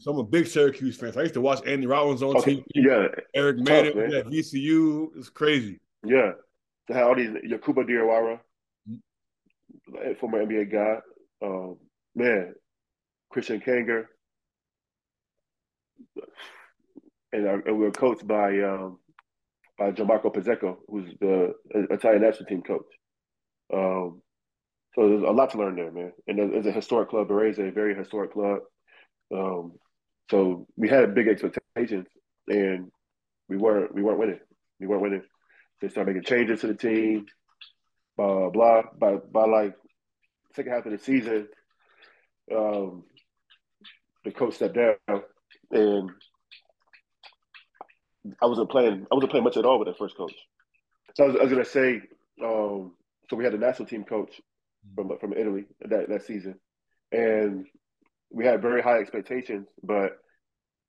so I'm a big Syracuse fan. So I used to watch Andy Rautins on okay, TV.
Yeah,
Eric Maynor at VCU. It's crazy.
Yeah, to have all these Yakhouba Diawara, mm-hmm. former NBA guy. Um, man, Kristjan Kangur, and, our, and we were coached by um, by Gianmarco Pozzecco, who's the Italian national team coach. Um, so there's a lot to learn there, man. And it's a historic club. Varese, a very historic club. Um, so we had big expectations, and we weren't we weren't winning. We weren't winning. They started making changes to the team. Blah blah. By by like second half of the season, um, the coach stepped down, and I wasn't playing. I wasn't playing much at all with that first coach. So I was, I was gonna say, um, so we had a national team coach from from Italy that that season, and we had very high expectations, but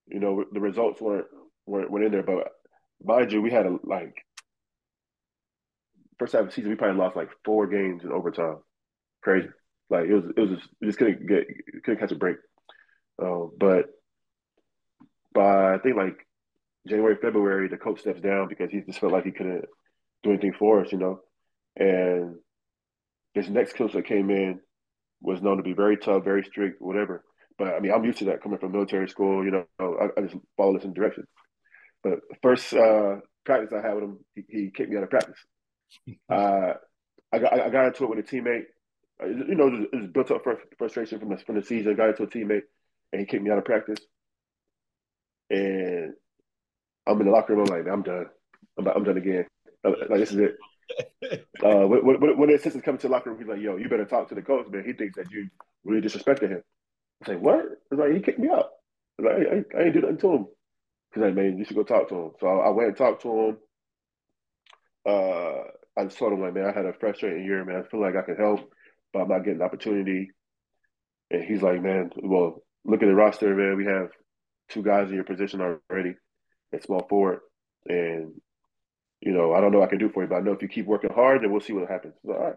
you know the results weren't weren't, weren't in there. But mind you, we had a like first half of the season, we probably lost like four games in overtime. Crazy, like it was it was just, we just couldn't get couldn't catch a break. Uh, but by I think like January, February, the coach steps down because he just felt like he couldn't do anything for us, you know. And this next coach that came in was known to be very tough, very strict, whatever. But I mean, I'm used to that coming from military school, you know. I, I just follow this in direction. But first uh, practice I had with him, he, he, kicked me out of practice. uh, I got I got into it with a teammate. Uh, you know, it was built up frustration from the from the season. I got into a teammate, and he kicked me out of practice. And I'm in the locker room. I'm like, I'm done. I'm, I'm done again. like this is it. Uh, when, when, the assistants come to the locker room, he's like, "Yo, you better talk to the coach, man. He thinks that you really disrespected him." I say, "What?" He's like, "He kicked me out." Like, I, I, I ain't do nothing to him. Cause I man, you should go talk to him. So I, I went and talked to him. Uh, I told him like, man, I had a frustrating year, man. I feel like I can help, but I'm not getting the opportunity. And he's like, man, well, look at the roster, man. We have two guys in your position already at small forward. And, you know, I don't know what I can do for you, but I know if you keep working hard, then we'll see what happens. So, all right.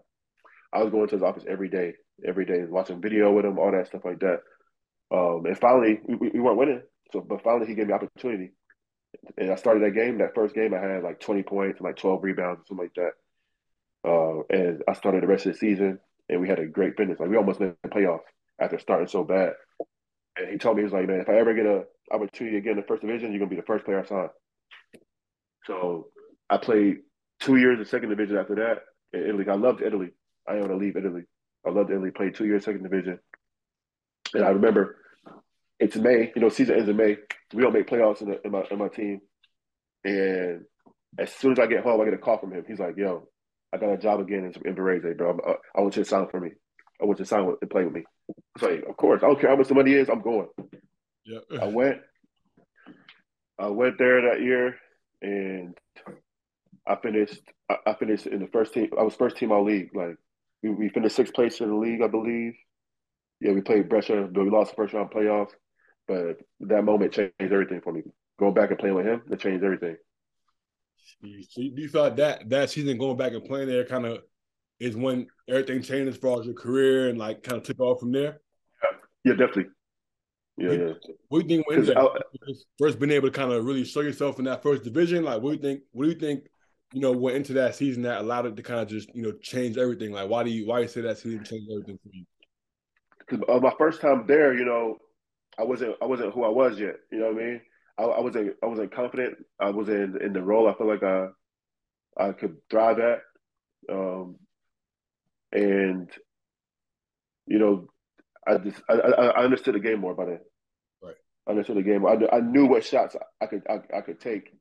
I was going to his office every day, every day, watching video with him, all that stuff like that. Um, and finally, we, we weren't winning. So, but finally, he gave me opportunity. And I started that game. That first game, I had like 20 points and like 12 rebounds, something like that. Uh, and I started the rest of the season, and we had a great finish. Like we almost made the playoffs after starting so bad. And he told me, he was like, man, if I ever get a opportunity again in the first division, you're gonna be the first player I sign. So I played two years in second division after that in Italy. I loved Italy. I didn't want to leave Italy. I loved Italy. Played two years second division, and I remember it's May. You know, season ends in May. We don't make playoffs in, the, in my in my team, and as soon as I get home, I get a call from him. He's like, "Yo, I got a job again in, in Varese, bro. I, uh, I want you to sign for me. I want you to sign with, and play with me." It's like, of course, I don't care how much the money is. I'm going.
Yeah.
I went. I went there that year, and I finished. I, I finished in the first team. I was first team all league. Like we, we finished sixth place in the league, I believe. Yeah, we played Brescia, but we lost the first round playoffs. But that moment changed everything for me. Going back and playing with him, it changed everything.
So you thought that that season going back and playing there kind of is when everything changed as far as your career and like kind of took off from there?
Yeah, definitely. Yeah, yeah.
What do you think when that, first being able to kind of really show yourself in that first division? Like, what do you think? What do you think? You know, went into that season that allowed it to kind of just you know change everything. Like, why do you why you say that season changed everything for you?
Because uh, my first time there, you know, I wasn't I wasn't who I was yet. You know what I mean? I, I wasn't I wasn't confident. I was in in the role I felt like I I could thrive at. Um, and you know, I just I, I understood the game more by then.
Right.
I understood the game. I, I knew what shots I could I, I could take.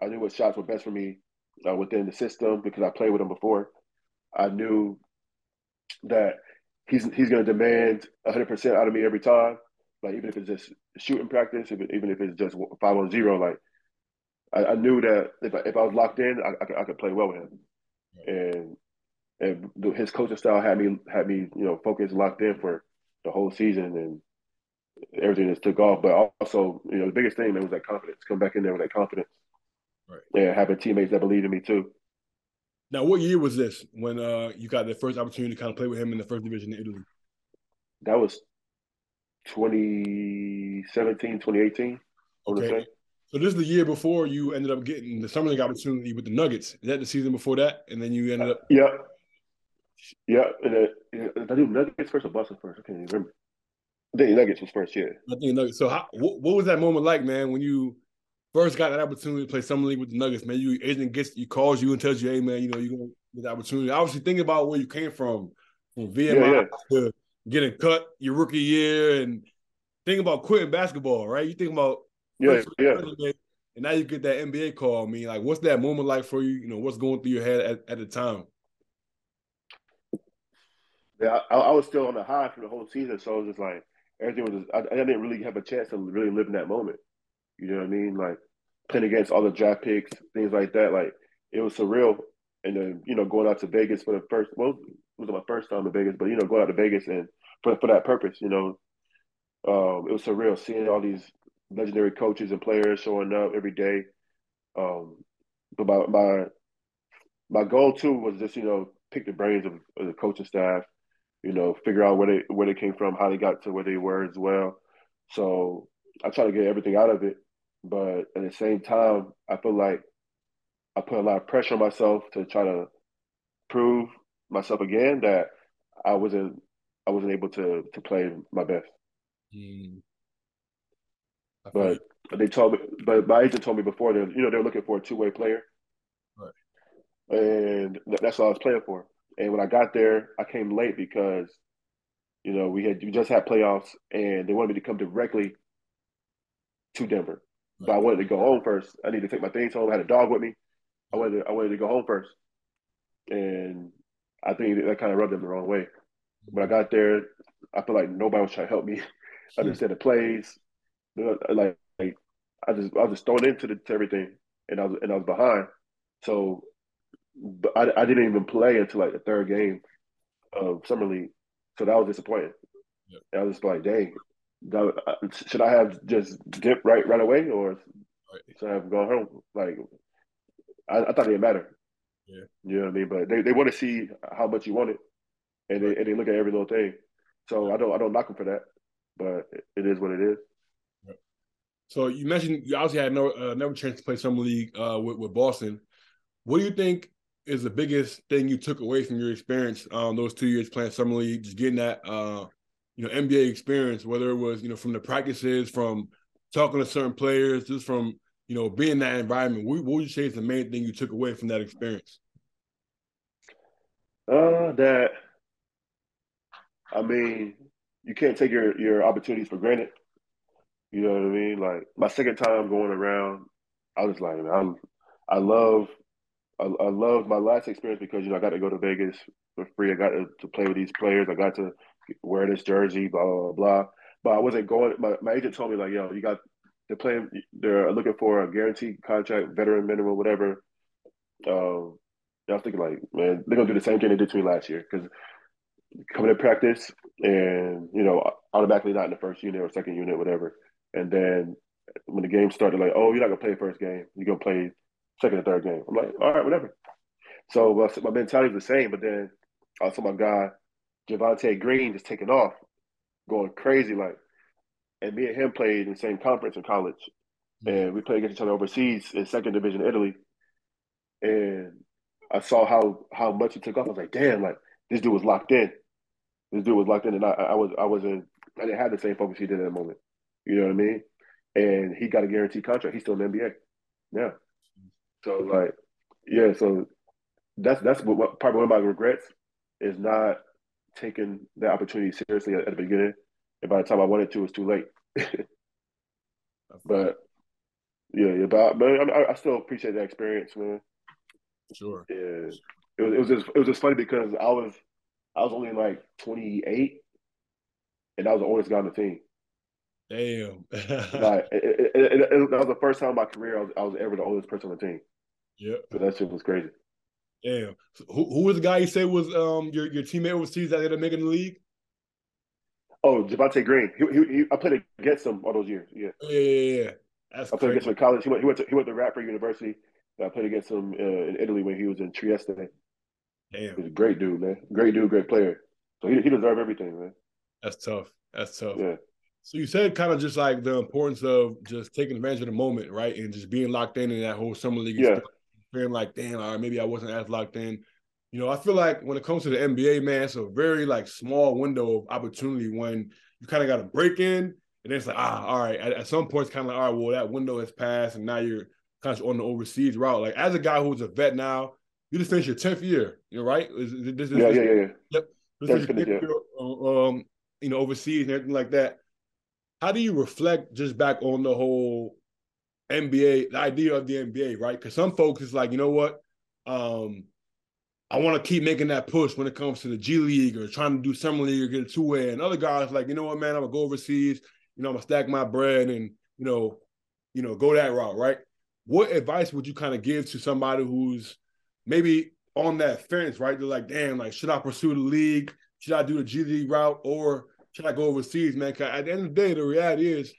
I knew what shots were best for me uh, within the system because I played with him before. I knew that he's he's going to demand 100 percent out of me every time, Like even if it's just shooting practice, even if it's just five on zero, like I, I knew that if I, if I was locked in, I, I, could, I could play well with him, and and his coaching style had me had me you know focused locked in for the whole season and everything just took off. But also you know the biggest thing man was that confidence. Come back in there with that confidence, right? And having teammates that believed in me too.
Now, what year was this when uh, you got the first opportunity to kind of play with him in the first division in Italy?
That was 2017, 2018.
Okay. So this is the year before you ended up getting the summer league opportunity with the Nuggets. Is that the season before that? And then you ended up. Uh,
yeah. Yeah. And then, I do Nuggets first or Boston first? I can't even remember. I think Nuggets was first, yeah.
I think Nuggets. So, how, what, what was that moment like, man, when you first got that opportunity to play summer league with the Nuggets, man? You agent gets you calls you and tells you, hey, man, you know, you're gonna get the opportunity. Obviously, think about where you came from, from VMI yeah, yeah. to getting cut your rookie year, and think about quitting basketball, right? You think about
yeah, yeah.
And now you get that NBA call. I mean, like, what's that moment like for you? You know, what's going through your head at, at the time?
Yeah, I, I, was still on the high for the whole season, so it was just like everything was. Just, I, I, didn't really have a chance to really live in that moment. You know what I mean? Like playing against all the draft picks, things like that. Like it was surreal. And then you know going out to Vegas for the first. Well, it was my first time in Vegas, but you know going out to Vegas and for for that purpose, you know, um, it was surreal seeing all these legendary coaches and players showing up every day. Um, but my, my my goal too was just you know pick the brains of, of, the coaching staff, you know, figure out where they where they came from, how they got to where they were as well. So I try to get everything out of it, but at the same time, I feel like I put a lot of pressure on myself to try to prove myself again that I wasn't I wasn't able to to play my best. Mm. But they told me, but my agent told me before that you know they're looking for a two way player, right? And that's what I was playing for. And when I got there, I came late because you know we had we just had playoffs, and they wanted me to come directly to Denver. But I wanted to go home first. I needed to take my things home. I had a dog with me. I wanted to, I wanted to go home first, and I think that kind of rubbed them the wrong way. When I got there, I feel like nobody was trying to help me understand the plays, like, like I just I was just thrown into the, to everything, and I was and I was behind. So, but I, I didn't even play until like the third game of summer league. So that was disappointing. And I was just like, dang, should I have just dipped right right away, or should I have gone home? Like, I, I thought it didn't matter. Yeah, you know what I mean. But they, they want to see how much you want it, and right. they and they look at every little thing. So I don't I don't knock them for that, but it is what it is.
So you mentioned you obviously had no uh, never chance to play summer league uh, with, with Boston. What do you think is the biggest thing you took away from your experience um, those two years playing summer league, just getting that uh, you know NBA experience, whether it was you know from the practices, from talking to certain players, just from you know being in that environment. What, would you say is the main thing you took away from that experience?
Uh, that I mean, you can't take your your opportunities for granted. You know what I mean? Like my second time going around, I was like, I'm, I love, I, I love my last experience because you know I got to go to Vegas for free. I got to, to play with these players. I got to wear this jersey, blah blah blah. But I wasn't going. My, my agent told me like, yo, you got they're playing. They're looking for a guaranteed contract, veteran minimum, whatever. Um, I was thinking like, man, they're gonna do the same thing they did to me last year because coming to practice and you know automatically not in the first unit or second unit, whatever. And then when the game started, like, oh, you're not gonna play first game. You're gonna play second or third game. I'm like, all right, whatever. So my, my mentality was the same, but then saw my guy Javonte Green just taking off, going crazy, like. And me and him played in the same conference in college, mm-hmm. and we played against each other overseas in second division Italy. And I saw how how much he took off. I was like, damn, like this dude was locked in. This dude was locked in, and I, I was I wasn't I didn't have the same focus he did in that moment. You know what I mean? And he got a guaranteed contract. He's still in the NBA. Yeah. So like, yeah. So that's that's what, what probably one of my regrets is not taking that opportunity seriously at, at the beginning. And by the time I wanted to, it was too late. but yeah, yeah, but, but I, I, still appreciate that experience, man.
Sure.
Yeah, it was it was just it was just funny because I was I was only like 28, and I was the oldest guy on the team.
Damn.
like, it, it, it, it, that was the first time in my career I was, I was ever the oldest person on the team.
Yeah.
So that shit was crazy.
Damn. So who, who was the guy you said was um your, your teammate overseas that ended up making the league?
Oh, Javonte Green. He, he, he, I played against him all those years. Yeah.
Yeah, yeah, yeah. That's
I played
crazy.
against him in college. He went, he went to he went to Radford University. I played against him uh, in Italy when he was in Trieste.
Damn.
He's a great dude, man. Great dude, great player. So he he deserved everything, man.
That's tough. That's tough.
Yeah.
So you said kind of just like the importance of just taking advantage of the moment, right? And just being locked in in that whole summer league.
Yeah.
experience, Feeling like, damn, all right, maybe I wasn't as locked in. You know, I feel like when it comes to the NBA, man, it's a very like small window of opportunity when you kind of got to break in, and then it's like, ah, all right. At, at some point, it's kind of like, all right, well, that window has passed, and now you're kind of on the overseas route. Like as a guy who's a vet now, you just finished your tenth year, you know, right? Is- is- this- this-
Yeah, yeah, yeah, yeah.
Yep. This is
finished, yeah.
um, you know, overseas and everything like that. How do you reflect just back on the whole NBA, the idea of the NBA, right? Because some folks is like, you know what, um, I want to keep making that push when it comes to the G League or trying to do summer league or get a two way. And other guys like, you know what, man, I'm gonna go overseas. You know, I'm gonna stack my bread and you know, you know, go that route, right? What advice would you kind of give to somebody who's maybe on that fence, right? They're like, damn, like, should I pursue the league? Should I do the G League route or should I go overseas, man? 'Cause at the end of the day, the reality is,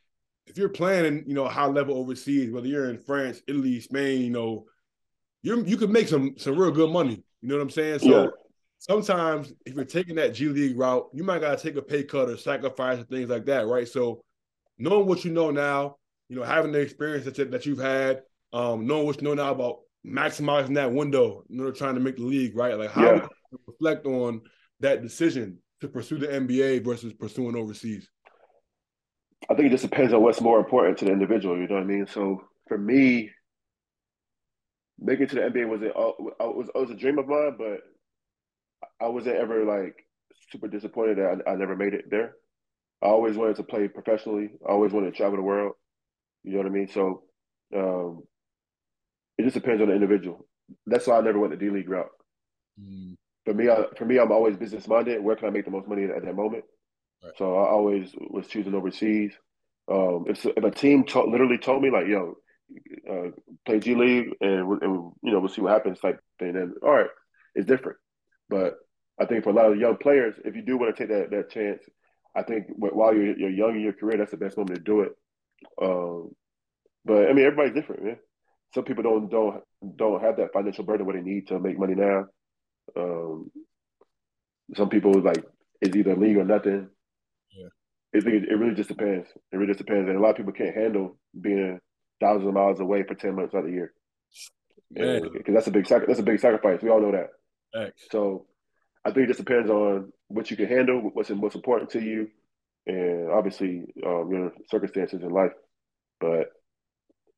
if you're planning, you know, high level overseas, whether you're in France, Italy, Spain, you know, you you could make some some real good money. You know what I'm saying? So
Yeah.
sometimes if you're taking that G League route, you might gotta take a pay cut or sacrifice and things like that, right? So knowing what you know now, you know, having the experience that, that you've had, um, knowing what you know now about maximizing that window, you know, trying to make the league, right? Like how
Yeah.
reflect on that decision to pursue the NBA versus pursuing overseas?
I think it just depends on what's more important to the individual. You know what I mean? So for me, making it to the NBA was it was it was a dream of mine, but I wasn't ever like super disappointed that I, I never made it there. I always wanted to play professionally. I always wanted to travel the world. You know what I mean? So um, it just depends on the individual. That's why I never went the D League route.
Mm,
For me, I, for me, I'm always business minded. Where can I make the most money at, that moment?
Right.
So I always was choosing overseas. Um, if if a team to- literally told me like, "Yo, uh, play G League and, and you know we'll see what happens," type thing, then all right, it's different. But I think for a lot of young players, if you do want to take that that chance, I think while you're you're young in your career, that's the best moment to do it. Um, but I mean, everybody's different, man. Some people don't don't don't have that financial burden where they need to make money now. Um, some people like it's either league or nothing.
Yeah.
I think it, it really just depends. It really just depends, and a lot of people can't handle being thousands of miles away for ten months out of the year because that's a big that's a big sacrifice. We all know that.
thanks.
So I think it just depends on what you can handle, what's what's important to you, and obviously um, your circumstances in life. But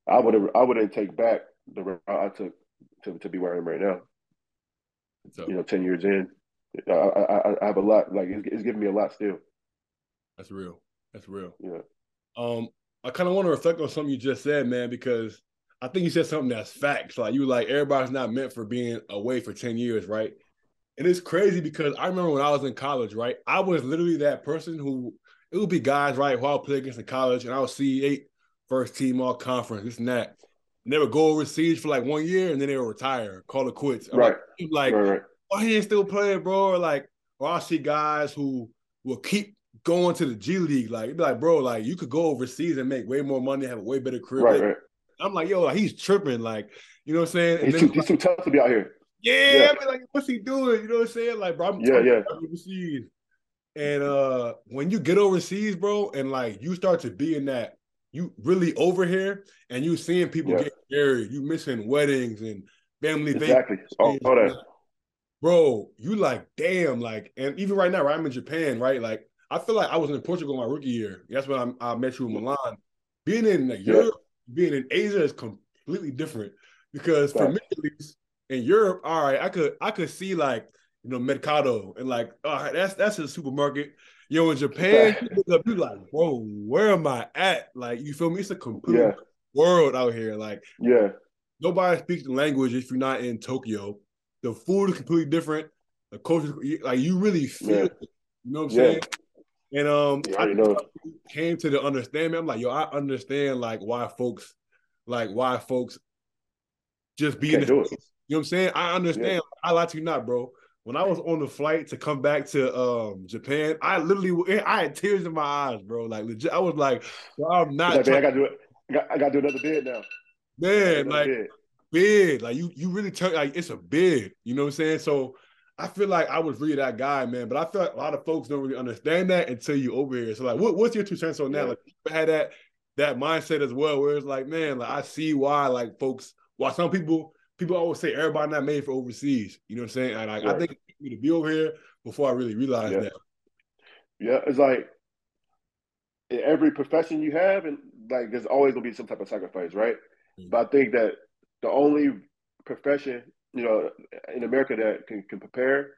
I would I wouldn't take back the route I took to, to be where I am right now.
So
You know, ten years in, I I, I have a lot. Like it's, it's giving me a lot still.
That's real. That's real.
Yeah.
Um, I kind of want to reflect on something you just said, man, because I think you said something that's facts. Like you were like, everybody's not meant for being away for 10 years, right? And it's crazy because I remember when I was in college, right? I was literally that person who it would be guys, right, who I would play against in college, and I would see eight first team all conference, this and that. And they would go overseas for like one year and then they would retire, call it quits. I'm
Right.
Like, like
right, right.
why he ain't still playing, bro? Or like, or I see guys who will keep going to the G League. Like, it'd be like, bro, like you could go overseas and make way more money, have a way better career.
Right, right.
I'm like, yo, like, he's tripping. Like, you know what I'm saying?
He's
then,
too, he's too tough to be out here.
yeah,
yeah.
Like, what's he doing? You know what I'm saying? Like, bro, I'm
Yeah, yeah.
Overseas. And uh when you get overseas, bro, and like you start to be in that, you really over here and you seeing people
Yeah.
get married, you missing weddings and family things.
Exactly. All that.
bro, you like, damn, like, and even right now, right, I'm in Japan, right? Like, I feel like I was in Portugal my rookie year. That's when I, I met you in mm-hmm. Milan. Being in like,
Yeah.
Europe, being in Asia is completely different because for me at least in Europe, all right, I could I could see like you know Mercado and like, oh, that's that's a supermarket. You know, in Japan, you look you like, bro, where am I at? Like, you feel me? It's a complete
Yeah.
world out here. Like,
Yeah.
nobody speaks the language if you're not in Tokyo. The food is completely different. The culture, like you really feel
Yeah.
it. You know what I'm
Yeah.
saying? And um,
Yeah,
I
know.
came to the understanding. I'm like, yo, I understand like why folks, like why folks just be in the. You know what I'm saying? I understand. I lie to you not, bro. When I was on the flight to come back to um Japan, I literally I had tears in my eyes, bro. Like legit, I was like, I'm not
like, man, I gotta do it. I got, I gotta do another bid now.
man, like
bid.
bid. Like you, you really turn like it's a bid. You know what I'm saying? So I feel like I was really that guy, man. But I feel like a lot of folks don't really understand that until you over here. So like, what, what's your two cents on that?
Yeah.
Like, you had that that mindset as well, where it's like, man, like I see why like folks, why some people people always say everybody not made for overseas. You know what I'm saying? And like, I think me to be over here before I really realized
Yeah.
that.
Yeah, it's like in every profession you have, and like there's always gonna be some type of sacrifice, right?
Mm.
But I think that the only profession, you know, in America that can, can compare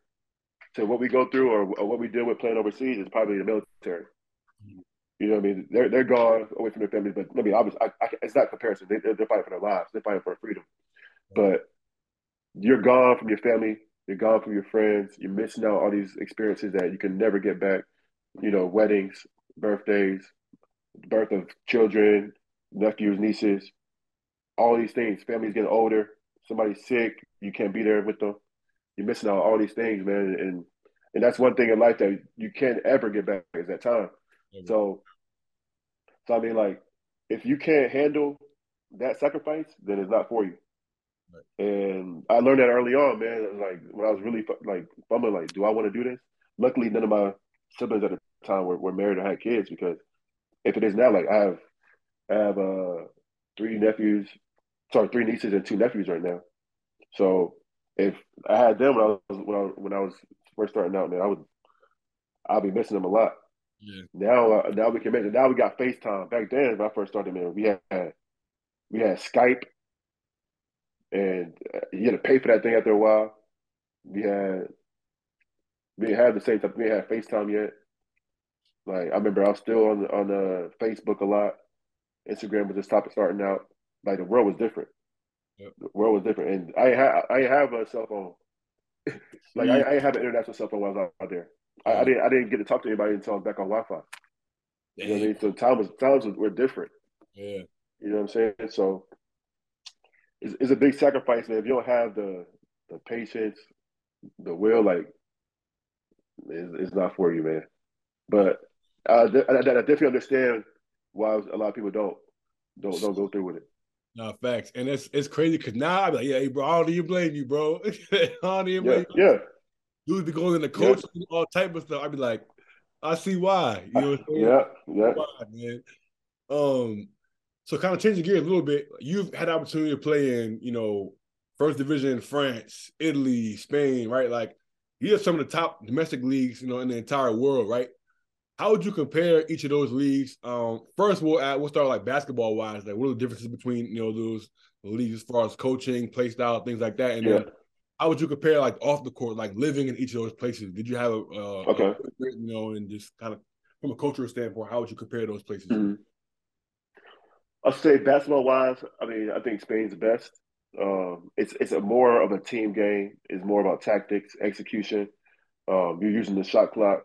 to what we go through or, or what we deal with playing overseas is probably the military. You know what I mean? They're they're gone away from their families, but I mean, obviously, I, I, it's not comparison. They, they're fighting for their lives. They're fighting for freedom. But you're gone from your family. You're gone from your friends. You're missing out all these experiences that you can never get back. You know, weddings, birthdays, birth of children, nephews, nieces, all these things. Families getting older. Somebody's sick. You can't be there with them. You're missing out on all these things, man. And and that's one thing in life that you can't ever get back is that time. So, so I mean, like, if you can't handle that sacrifice, then it's not for you. And I learned that early on, man. Like when I was really like fumbling, like, do I want to do this? Luckily, none of my siblings at the time were, were married or had kids because if it is now, like I have, I have uh three nephews, sorry, three nieces and two nephews right now. So if I had them when I was when I, when I was first starting out, man, I would, I'd be missing them a lot.
Yeah.
Now, uh, now we can mention. Now we got FaceTime. Back then, when I first started, man, we had we had Skype, and uh, you had to pay for that thing after a while. We had we didn't have the same stuff. We didn't have FaceTime yet. Like I remember, I was still on on uh, Facebook a lot. Instagram was just top starting out. Like the world was different.
Yep.
The world was different, and I had I have a cell phone. like I, I have an international cell phone while I was out there. I, I didn't I didn't get to talk to anybody until I was back on Wi-Fi. You know what I mean? So times times were different.
Yeah.
You know what I'm saying? So it's, it's a big sacrifice, man. If you don't have the the patience, the will, like it's, it's not for you, man. But I, I, I definitely understand why a lot of people don't don't don't go through with it.
No facts, and it's it's crazy because now I'm like, yeah, hey, bro, I don't even blame you, bro. I don't even
Yeah,
blame you.
yeah,
Dudes be going in the coach, all type of stuff. I'd be like, I see why. You know what I'm saying?
yeah, yeah.
Why, man. Um, so kind of changing gears a little bit. You've had the opportunity to play in, you know, first division in France, Italy, Spain, right? Like you have some of the top domestic leagues, you know, in the entire world, right? How would you compare each of those leagues? Um, first we'll add, we'll start like basketball wise. Like, what are the differences between you know those leagues as far as coaching, play style, things like that? And
Yeah.
then how would you compare like off the court, like living in each of those places? Did you have a, uh,
Okay.
a you know, and just kind of from a cultural standpoint, how would you compare those places?
Mhm. I'll say basketball wise, I mean, I think Spain's the best. Um, it's it's a more of a team game. It's more about tactics, execution. Um, you're using the shot clock.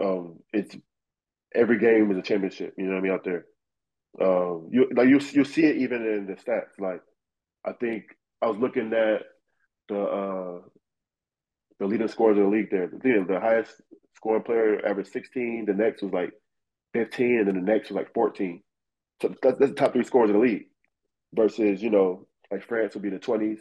Um, it's every game is a championship. You know what I mean out there. Um, you like you you see it even in the stats. Like I think I was looking at the uh, the leading scorers in the league. There, the, the highest scoring player averaged 16. The next was like 15, and then the next was like 14. So that's, that's the top three scores in the league. Versus, you know, like France would be the 20s.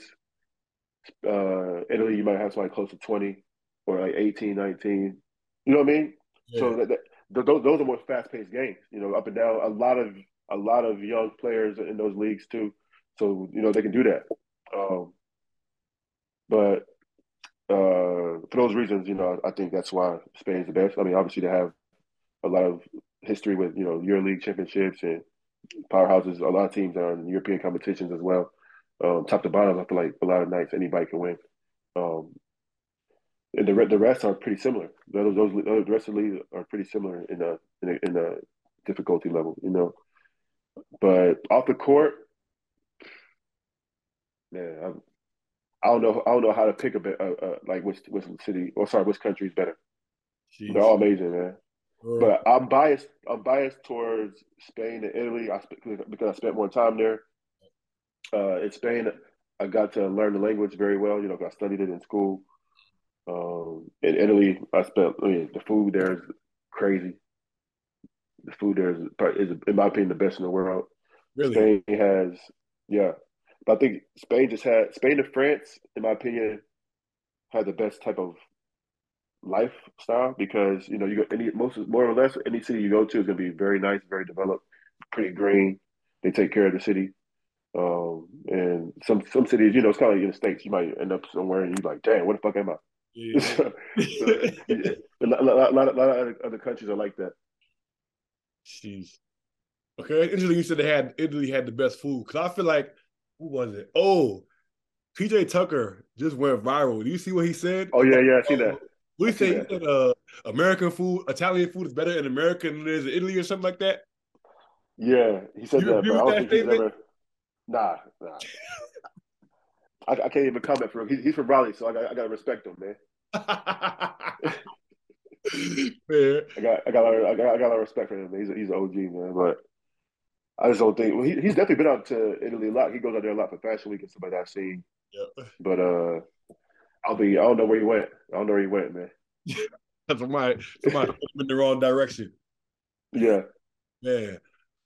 Uh, Italy, you might have somebody close to 20 or like 18, 19. You know what I mean? So that, that, those, those are more fast paced games, you know, up and down. A lot of a lot of young players in those leagues too. So, you know, they can do that. Um, but uh, for those reasons, you know, I think that's why Spain's the best. I mean, obviously they have a lot of history with, you know, Euro League championships and powerhouses. A lot of teams are in European competitions as well. Um, top to bottom, I feel like a lot of nights anybody can win. Um, and the the rest are pretty similar. Those, those the rest of the league are pretty similar in the in the, in the difficulty level, you know. But off the court, man, I'm, I don't know. I don't know how to pick a bit. Uh, uh, like which which city or sorry, which country is better. They're all amazing, man. But I'm biased. I'm biased towards Spain and Italy. I because I spent more time there. Uh, in Spain, I got to learn the language very well. You know, I studied it in school. Um, in Italy, I spent. I mean, the food there is crazy. The food there is, is, in my opinion, the best in the world. Really? Spain has, yeah. But I think Spain just had Spain and France, in my opinion, had the best type of lifestyle because you know you got any most more or less any city you go to is going to be very nice, very developed, pretty green. They take care of the city. Um, and some some cities, you know, it's kind of like in the states. You might end up somewhere and you're like, "Damn, what the fuck am I?" Yeah. so, yeah. A, lot, a, lot, a lot of other, countries are like that.
Jeez. Okay, interesting. You said they had Italy had the best food because I feel like who was it? Oh, PJ Tucker just went viral. Do you see what he said?
Oh yeah, yeah, I see that.
We say that uh, American food, Italian food is better in America than it is in Italy or something like that.
Yeah, he said you that. But I don't think he's ever. Nah, nah. I, I, can't even comment for him. He, he's from Raleigh, so I got, I got to respect him, man. Man. I got I got I got I got a lot of respect for him. He's a, he's an OG man, but I just don't think well, he, he's definitely been out to Italy a lot. He goes out there a lot for Fashion Week and stuff like that. I've seen, yep. but uh, I'll be. I don't know where he went. I don't know where he went, man.
somebody, somebody in the wrong direction.
Yeah.
Yeah.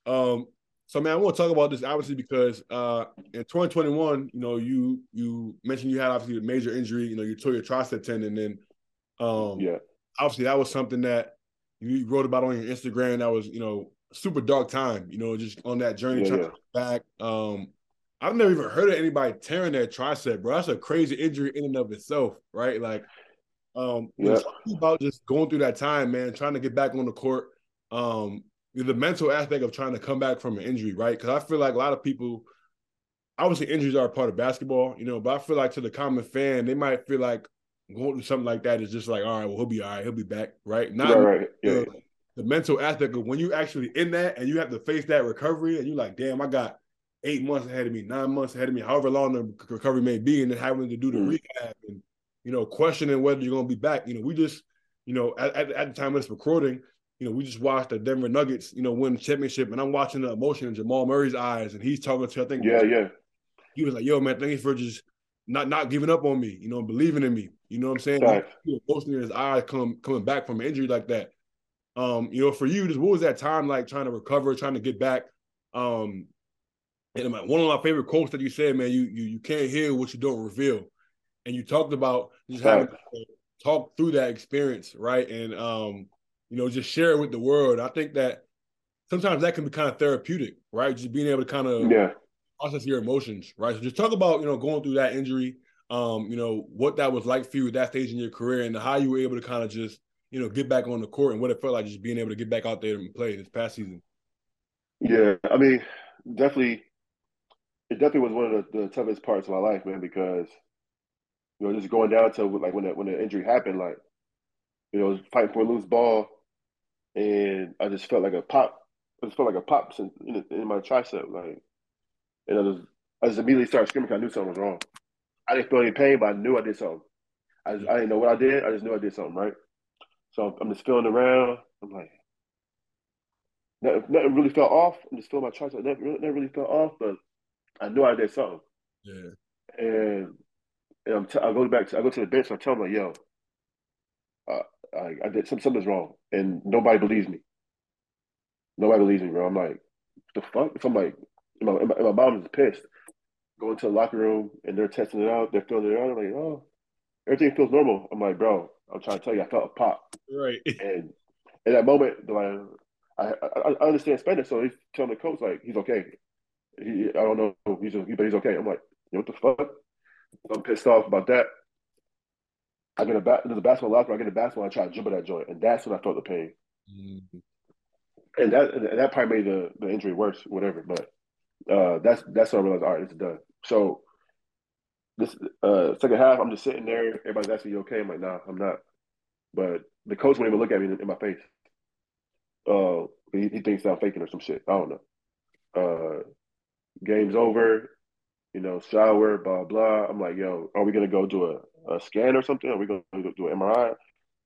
Um. So man, I want to talk about this obviously because uh in 2021, you know, you you mentioned you had obviously a major injury. You know, you tore your tricep tendon, and um,
yeah,
obviously that was something that you wrote about on your Instagram. That was you know super dark time. You know, just on that journey yeah, trying yeah. to back. Um, I've never even heard of anybody tearing their tricep, bro. That's a crazy injury in and of itself, right? Like, um, yeah. about just going through that time, man, trying to get back on the court. Um, the mental aspect of trying to come back from an injury, right? Because I feel like a lot of people, obviously, injuries are a part of basketball, you know, but I feel like to the common fan, they might feel like going through something like that is just like, all right, well, he'll be all right, he'll be back, right?
Not right, right. Yeah.
The, the mental aspect of when you actually in that and you have to face that recovery, and you're like, damn, I got eight months ahead of me, nine months ahead of me, however long the recovery may be, and then having to do the mm. rehab and you know questioning whether you're going to be back. You know, we just you know at, at, at, the time of this recording, you know, we just watched the Denver Nuggets, you know, win the championship, and I'm watching the emotion in Jamal Murray's eyes, and he's talking to I think
yeah yeah
he was like, yo man, thank you for just not not giving up on me, you know, believing in me. You know what I'm saying? Right. Like, emotion in his eyes come coming back from an injury like that. Um, you know, for you, just what was that time like trying to recover, trying to get back? Um, and one of my favorite quotes that you said, man, you you you can't hear what you don't reveal, and you talked about just having to talk through that experience, right? And um, you know, just share it with the world. I think that sometimes that can be kind of therapeutic, right? Just being able to kind of
yeah.
process your emotions, right? So just talk about you know going through that injury, um, you know what that was like for you at that stage in your career, and how you were able to kind of just you know get back on the court and what it felt like just being able to get back out there and play this past season.
Yeah, I mean, definitely it definitely was one of the, the, toughest parts of my life, man, because you know, just going down to like when the, when the injury happened, like you know, fighting for a loose ball, and I just felt like a pop. I just felt like a pop in, in, in my tricep, like, and I just I just immediately started screaming. Cause I knew something was wrong. I didn't feel any pain, but I knew I did something. I, just, I didn't know what I did. I just knew I did something right. So I'm just feeling around. I'm like, nothing, nothing really fell off. I'm just feeling my tricep. Nothing, nothing really felt off, but I knew I did something.
Yeah.
And, and I'm t- I go back to I go to the bench. I tell them like, yo, uh, I, I did some, something's wrong, and nobody believes me. Nobody believes me, bro. I'm like, the fuck? So I'm like, my, my, my mom is pissed. Going to the locker room and they're testing it out. They're filling it out. I'm like, oh, everything feels normal. I'm like, bro, I'm trying to tell you, I felt a pop.
Right.
And in that moment, like, I, I, I understand Spanish, so he's telling the coach like he's okay. He, I don't know. He's but he's okay. I'm like, you know what the fuck? I'm pissed off about that. I get a bat. There's a basketball locker. I get a basketball. I try to jump at that joint, and that's when I felt the pain. Mm-hmm. And that and that probably made the, the injury worse, whatever. But uh, that's that's when I realized, all right, it's done. So this uh, second half, I'm just sitting there. Everybody's asking, "You okay?" I'm like, "Nah, I'm not." But the coach won't even look at me in, in my face. Uh, he, he thinks I'm faking or some shit. I don't know. Uh, game's over, you know, shower, blah, blah. I'm like, yo, are we going to go do a, a scan or something? Are we going to do an MRI?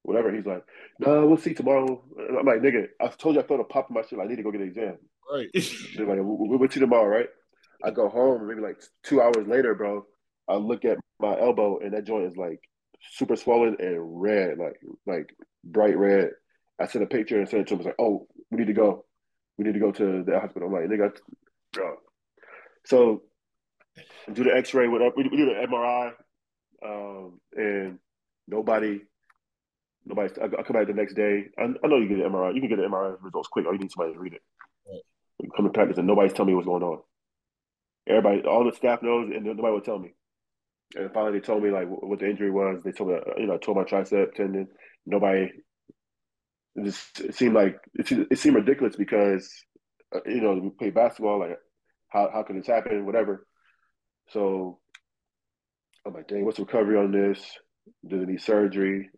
whatever. He's like, no, we'll see tomorrow. And I'm like, nigga, I told you I felt a pop in my shit. I need to go get an exam.
Right.
They're like, we'll, we'll see tomorrow, right? I go home, maybe like two hours later, bro. I look at my elbow, and that joint is like super swollen and red, like like bright red. I sent a picture and sent it to him. I was like, oh, we need to go. We need to go to the hospital. I'm like, nigga, bro. So do the X-ray, whatever. We do the MRI, um, and nobody, nobody. I, I, come back the next day. I, I, know you get an MRI. You can get an MRI results quick. All you need somebody to read it. Right. Come to practice, and nobody's telling me what's going on. Everybody, all the staff knows, and nobody will tell me. And finally, they told me like what the injury was. They told me, you know, I tore my tricep tendon. Nobody. It just it seemed like it, it seemed ridiculous because uh, you know we play basketball. Like, how how can this happen? Whatever. So I'm like, dang, what's the recovery on this? Does it need surgery?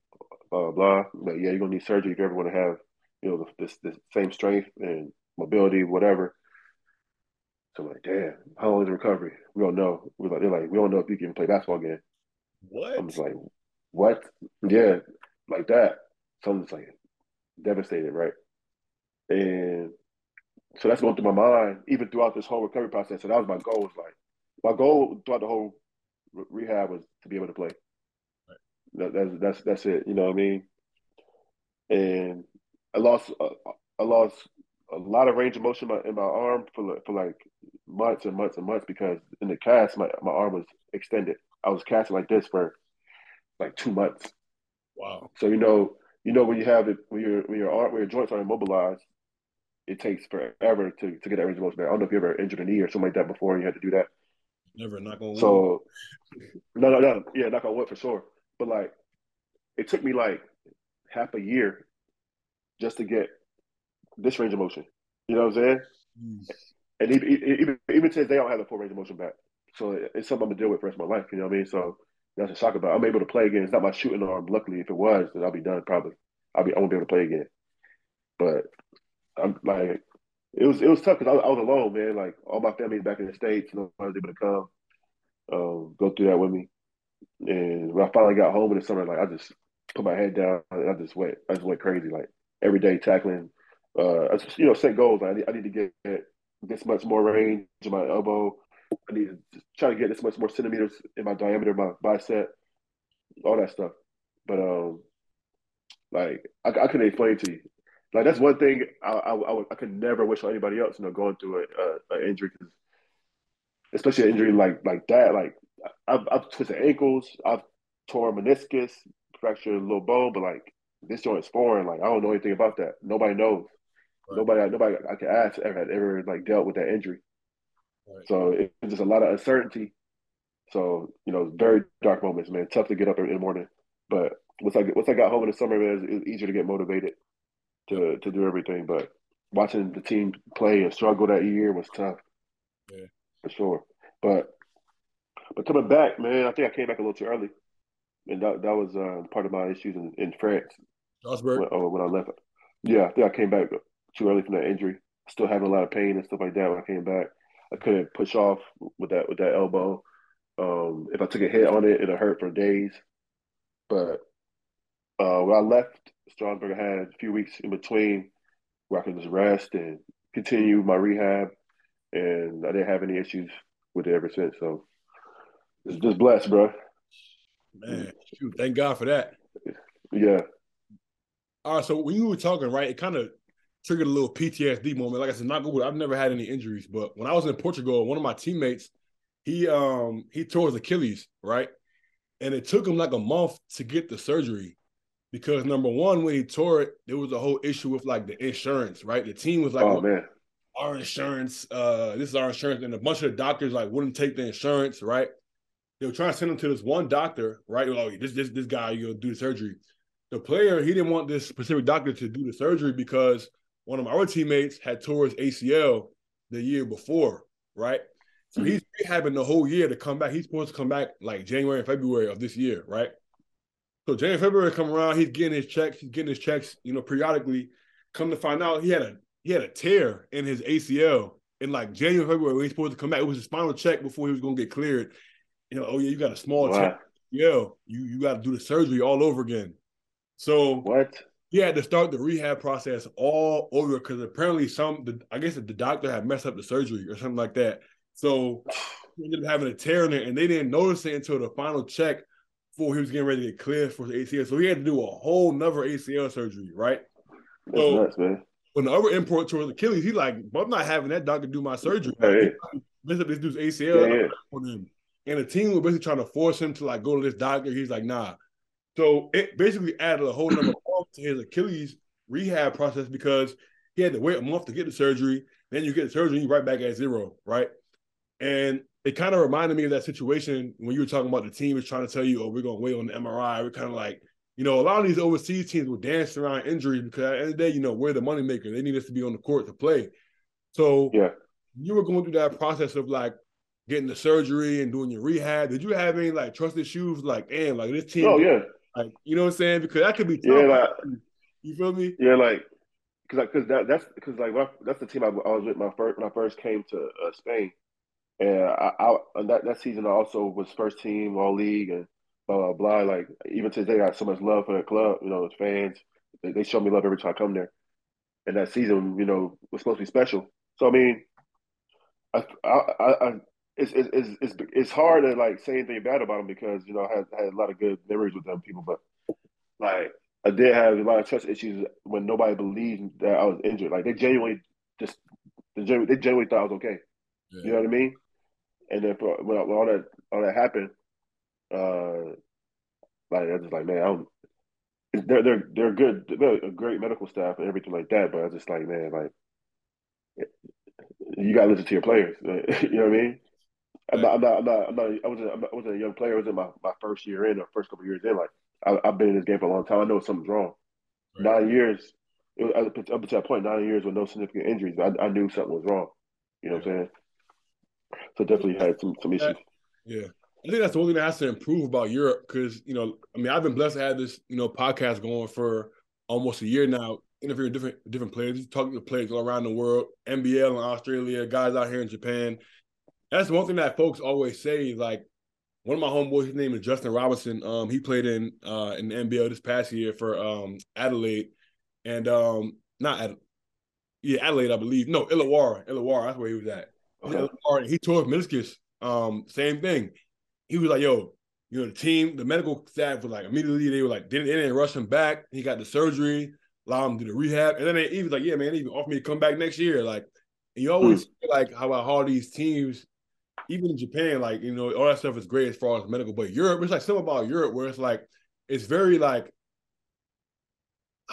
Blah blah. But yeah, you're gonna need surgery if you ever want to have, you know, this this same strength and mobility, whatever. So I'm like, damn, how long is the recovery? We don't know. We're like, they're like, we don't know if you can play basketball again.
What?
I'm just like, what? Yeah, like that. So I'm just like devastated, right? And so that's going through my mind, even throughout this whole recovery process. So that was my goal. Was like, my goal throughout the whole rehab was to be able to play. Right. That, that's that's that's it. You know what I mean? And I lost uh, I lost a lot of range of motion in my, in my arm for for like months and months and months because in the cast my, my arm was extended. I was casting like this for like two months.
Wow.
So you know you know when you have it when your when your arm when your joints are immobilized, it takes forever to, to get that range of motion back. I don't know if you ever injured a knee or something like that before and you had to do that.
Never knock on
wood. So no, no, no. Yeah, knock on wood for sure. But like, it took me like half a year just to get this range of motion. You know what I'm saying? Mm. And even, even even since they don't have the full range of motion back, so it's something I'm gonna deal with for the rest of my life. You know what I mean? So that's a shock about. I'm able to play again. It's not my shooting arm. Luckily, if it was, then I'll be done. Probably, I'll be. I won't be able to play again. But I'm like, it was it was tough because I, I, was alone, man. Like all my family's back in the states, nobody was able to come, um, go through that with me. And when I finally got home in the summer, like I just put my head down and I just went, I just went crazy, like every day tackling. Uh, I just, you know, set goals. I need, I need to get this much more range in my elbow. I need to try to get this much more centimeters in my diameter, my bicep, all that stuff. But um, like I, I couldn't explain to you. Like that's one thing I I, I, I could never wish on anybody else. You know, going through a, a, a injury, cause especially an injury like like that. Like I've, I've twisted ankles, I've torn meniscus, fractured a little bone, but like this joint is foreign. Like I don't know anything about that. Nobody knows. Right. Nobody, nobody I can ask ever had ever like dealt with that injury. Right. So it's just a lot of uncertainty. So you know, very dark moments, man. Tough to get up in the morning, but once I once I got home in the summer, man, it was easier to get motivated to to do everything. But watching the team play and struggle that year was tough.
Yeah,
for sure. But but coming back, man, I think I came back a little too early, and that that was uh, part of my issues in, in France.
Strasbourg.
When, oh, when I left. Yeah, I think I came back too early from that injury. Still having a lot of pain and stuff like that when I came back. I couldn't push off with that with that elbow. Um, if I took a hit on it, it'll hurt for days. But uh, when I left Strasbourg, I had a few weeks in between where I could just rest and continue my rehab, and I didn't have any issues with it ever since. So it's just blessed, bro.
Man, shoot, thank God for that.
Yeah.
All right, so when you were talking, right, it kind of triggered a little PTSD moment. Like I said, not good. I've never had any injuries, but when I was in Portugal, one of my teammates, he um he tore his Achilles, right? And it took him like a month to get the surgery because number one, when he tore it, there was a whole issue with like the insurance, right? The team was like,
"Oh man,
our insurance, uh, this is our insurance," and a bunch of the doctors like wouldn't take the insurance, right? They were trying to send him to this one doctor, right? Like, this this this guy, you know, do the surgery. The player, he didn't want this specific doctor to do the surgery because one of our teammates had tore his ACL the year before, right? So mm-hmm. he's rehabbing the whole year to come back. He's supposed to come back like January and February of this year, right? So January, February come around, he's getting his checks, he's getting his checks, you know, periodically. Come to find out, he had a he had a tear in his ACL in like January, February when he's supposed to come back. It was his final check before he was gonna get cleared. You know, oh yeah, you got a small wow. tear. Yeah, you you got to do the surgery all over again. So
what?
He had to start the rehab process all over because apparently some, the, I guess the doctor had messed up the surgery or something like that. So he ended up having a tear in it, and they didn't notice it until the final check before he was getting ready to get cleared for the ACL. So he had to do a whole nother ACL surgery, right?
That's so, nuts, man.
When the other import towards Achilles, he like, I'm not having that doctor do my surgery.
Hey,
Mess up this dude's ACL
yeah,
him. And the team was basically trying to force him to like go to this doctor. He's like, nah. So it basically added a whole number to his Achilles rehab process because he had to wait a month to get the surgery. Then you get the surgery, you right back at zero, right? And it kind of reminded me of that situation when you were talking about the team is trying to tell you, oh, we're gonna wait on the MRI. We're kind of like, you know, a lot of these overseas teams will dance around injuries because at the end of the day, you know, we're the moneymaker. They need us to be on the court to play. So
yeah,
you were going through that process of like getting the surgery and doing your rehab. Did you have any like trusted shoes? Like, damn, like this team.
Oh yeah.
Like, you know what I'm saying? Because that could be tough.
Yeah, like,
you feel me?
Yeah, like because because that that's because like my, that's the team I, I, was with my first when I first came to uh, Spain, and I, I that that season I also was first team all league and blah blah blah. Like even today, I got so much love for the club. You know, the fans they, they show me love every time I come there, and that season you know was supposed to be special. So I mean, I I, I it's, it's it's it's hard to like say anything bad about them because you know I had, had a lot of good memories with them people, but like I did have a lot of trust issues when nobody believed that I was injured. Like they genuinely just they genuinely, they genuinely thought I was okay. Yeah. You know what I mean? And then for, when, when all that all that happened, uh, like I was just like, man, I don't. They're they're they're good, they're a great medical staff and everything like that. But I was just like, man, like you gotta listen to your players. you know what I mean? I'm not, I'm not, I'm not, I'm not, I wasn't, I wasn't a young player. I was in my, my first year in, or first couple years in. Like, I, have been in this game for a long time. I know something's wrong. Right. Nine years, was, up to that point, nine years with no significant injuries. I, I knew something was wrong. You know what I'm saying? So definitely had some some issues.
Yeah. I think that's the only thing that has to improve about Europe because, you know, I mean, I've been blessed to have this, you know, podcast going for almost a year now, interviewing different different players, talking to players all around the world, NBL in Australia, guys out here in Japan that's one thing that folks always say. Like one of my homeboys, his name is Justin Robinson. Um, he played in uh in the NBL this past year for um Adelaide, and um not Ad- yeah Adelaide, I believe. No, Illawarra, Illawarra. That's where he was at. Okay. He tore his meniscus. Um, same thing. He was like, "Yo, you know, the team, the medical staff was like immediately they were like, they, they didn't rush him back. He got the surgery, allow him to do the rehab, and then they, he was like, yeah, man, they even offered me to come back next year. Like, and you always mm. feel like how about how these teams even in Japan, like you know, all that stuff is great as far as medical, but Europe, it's like something about Europe where it's like it's very like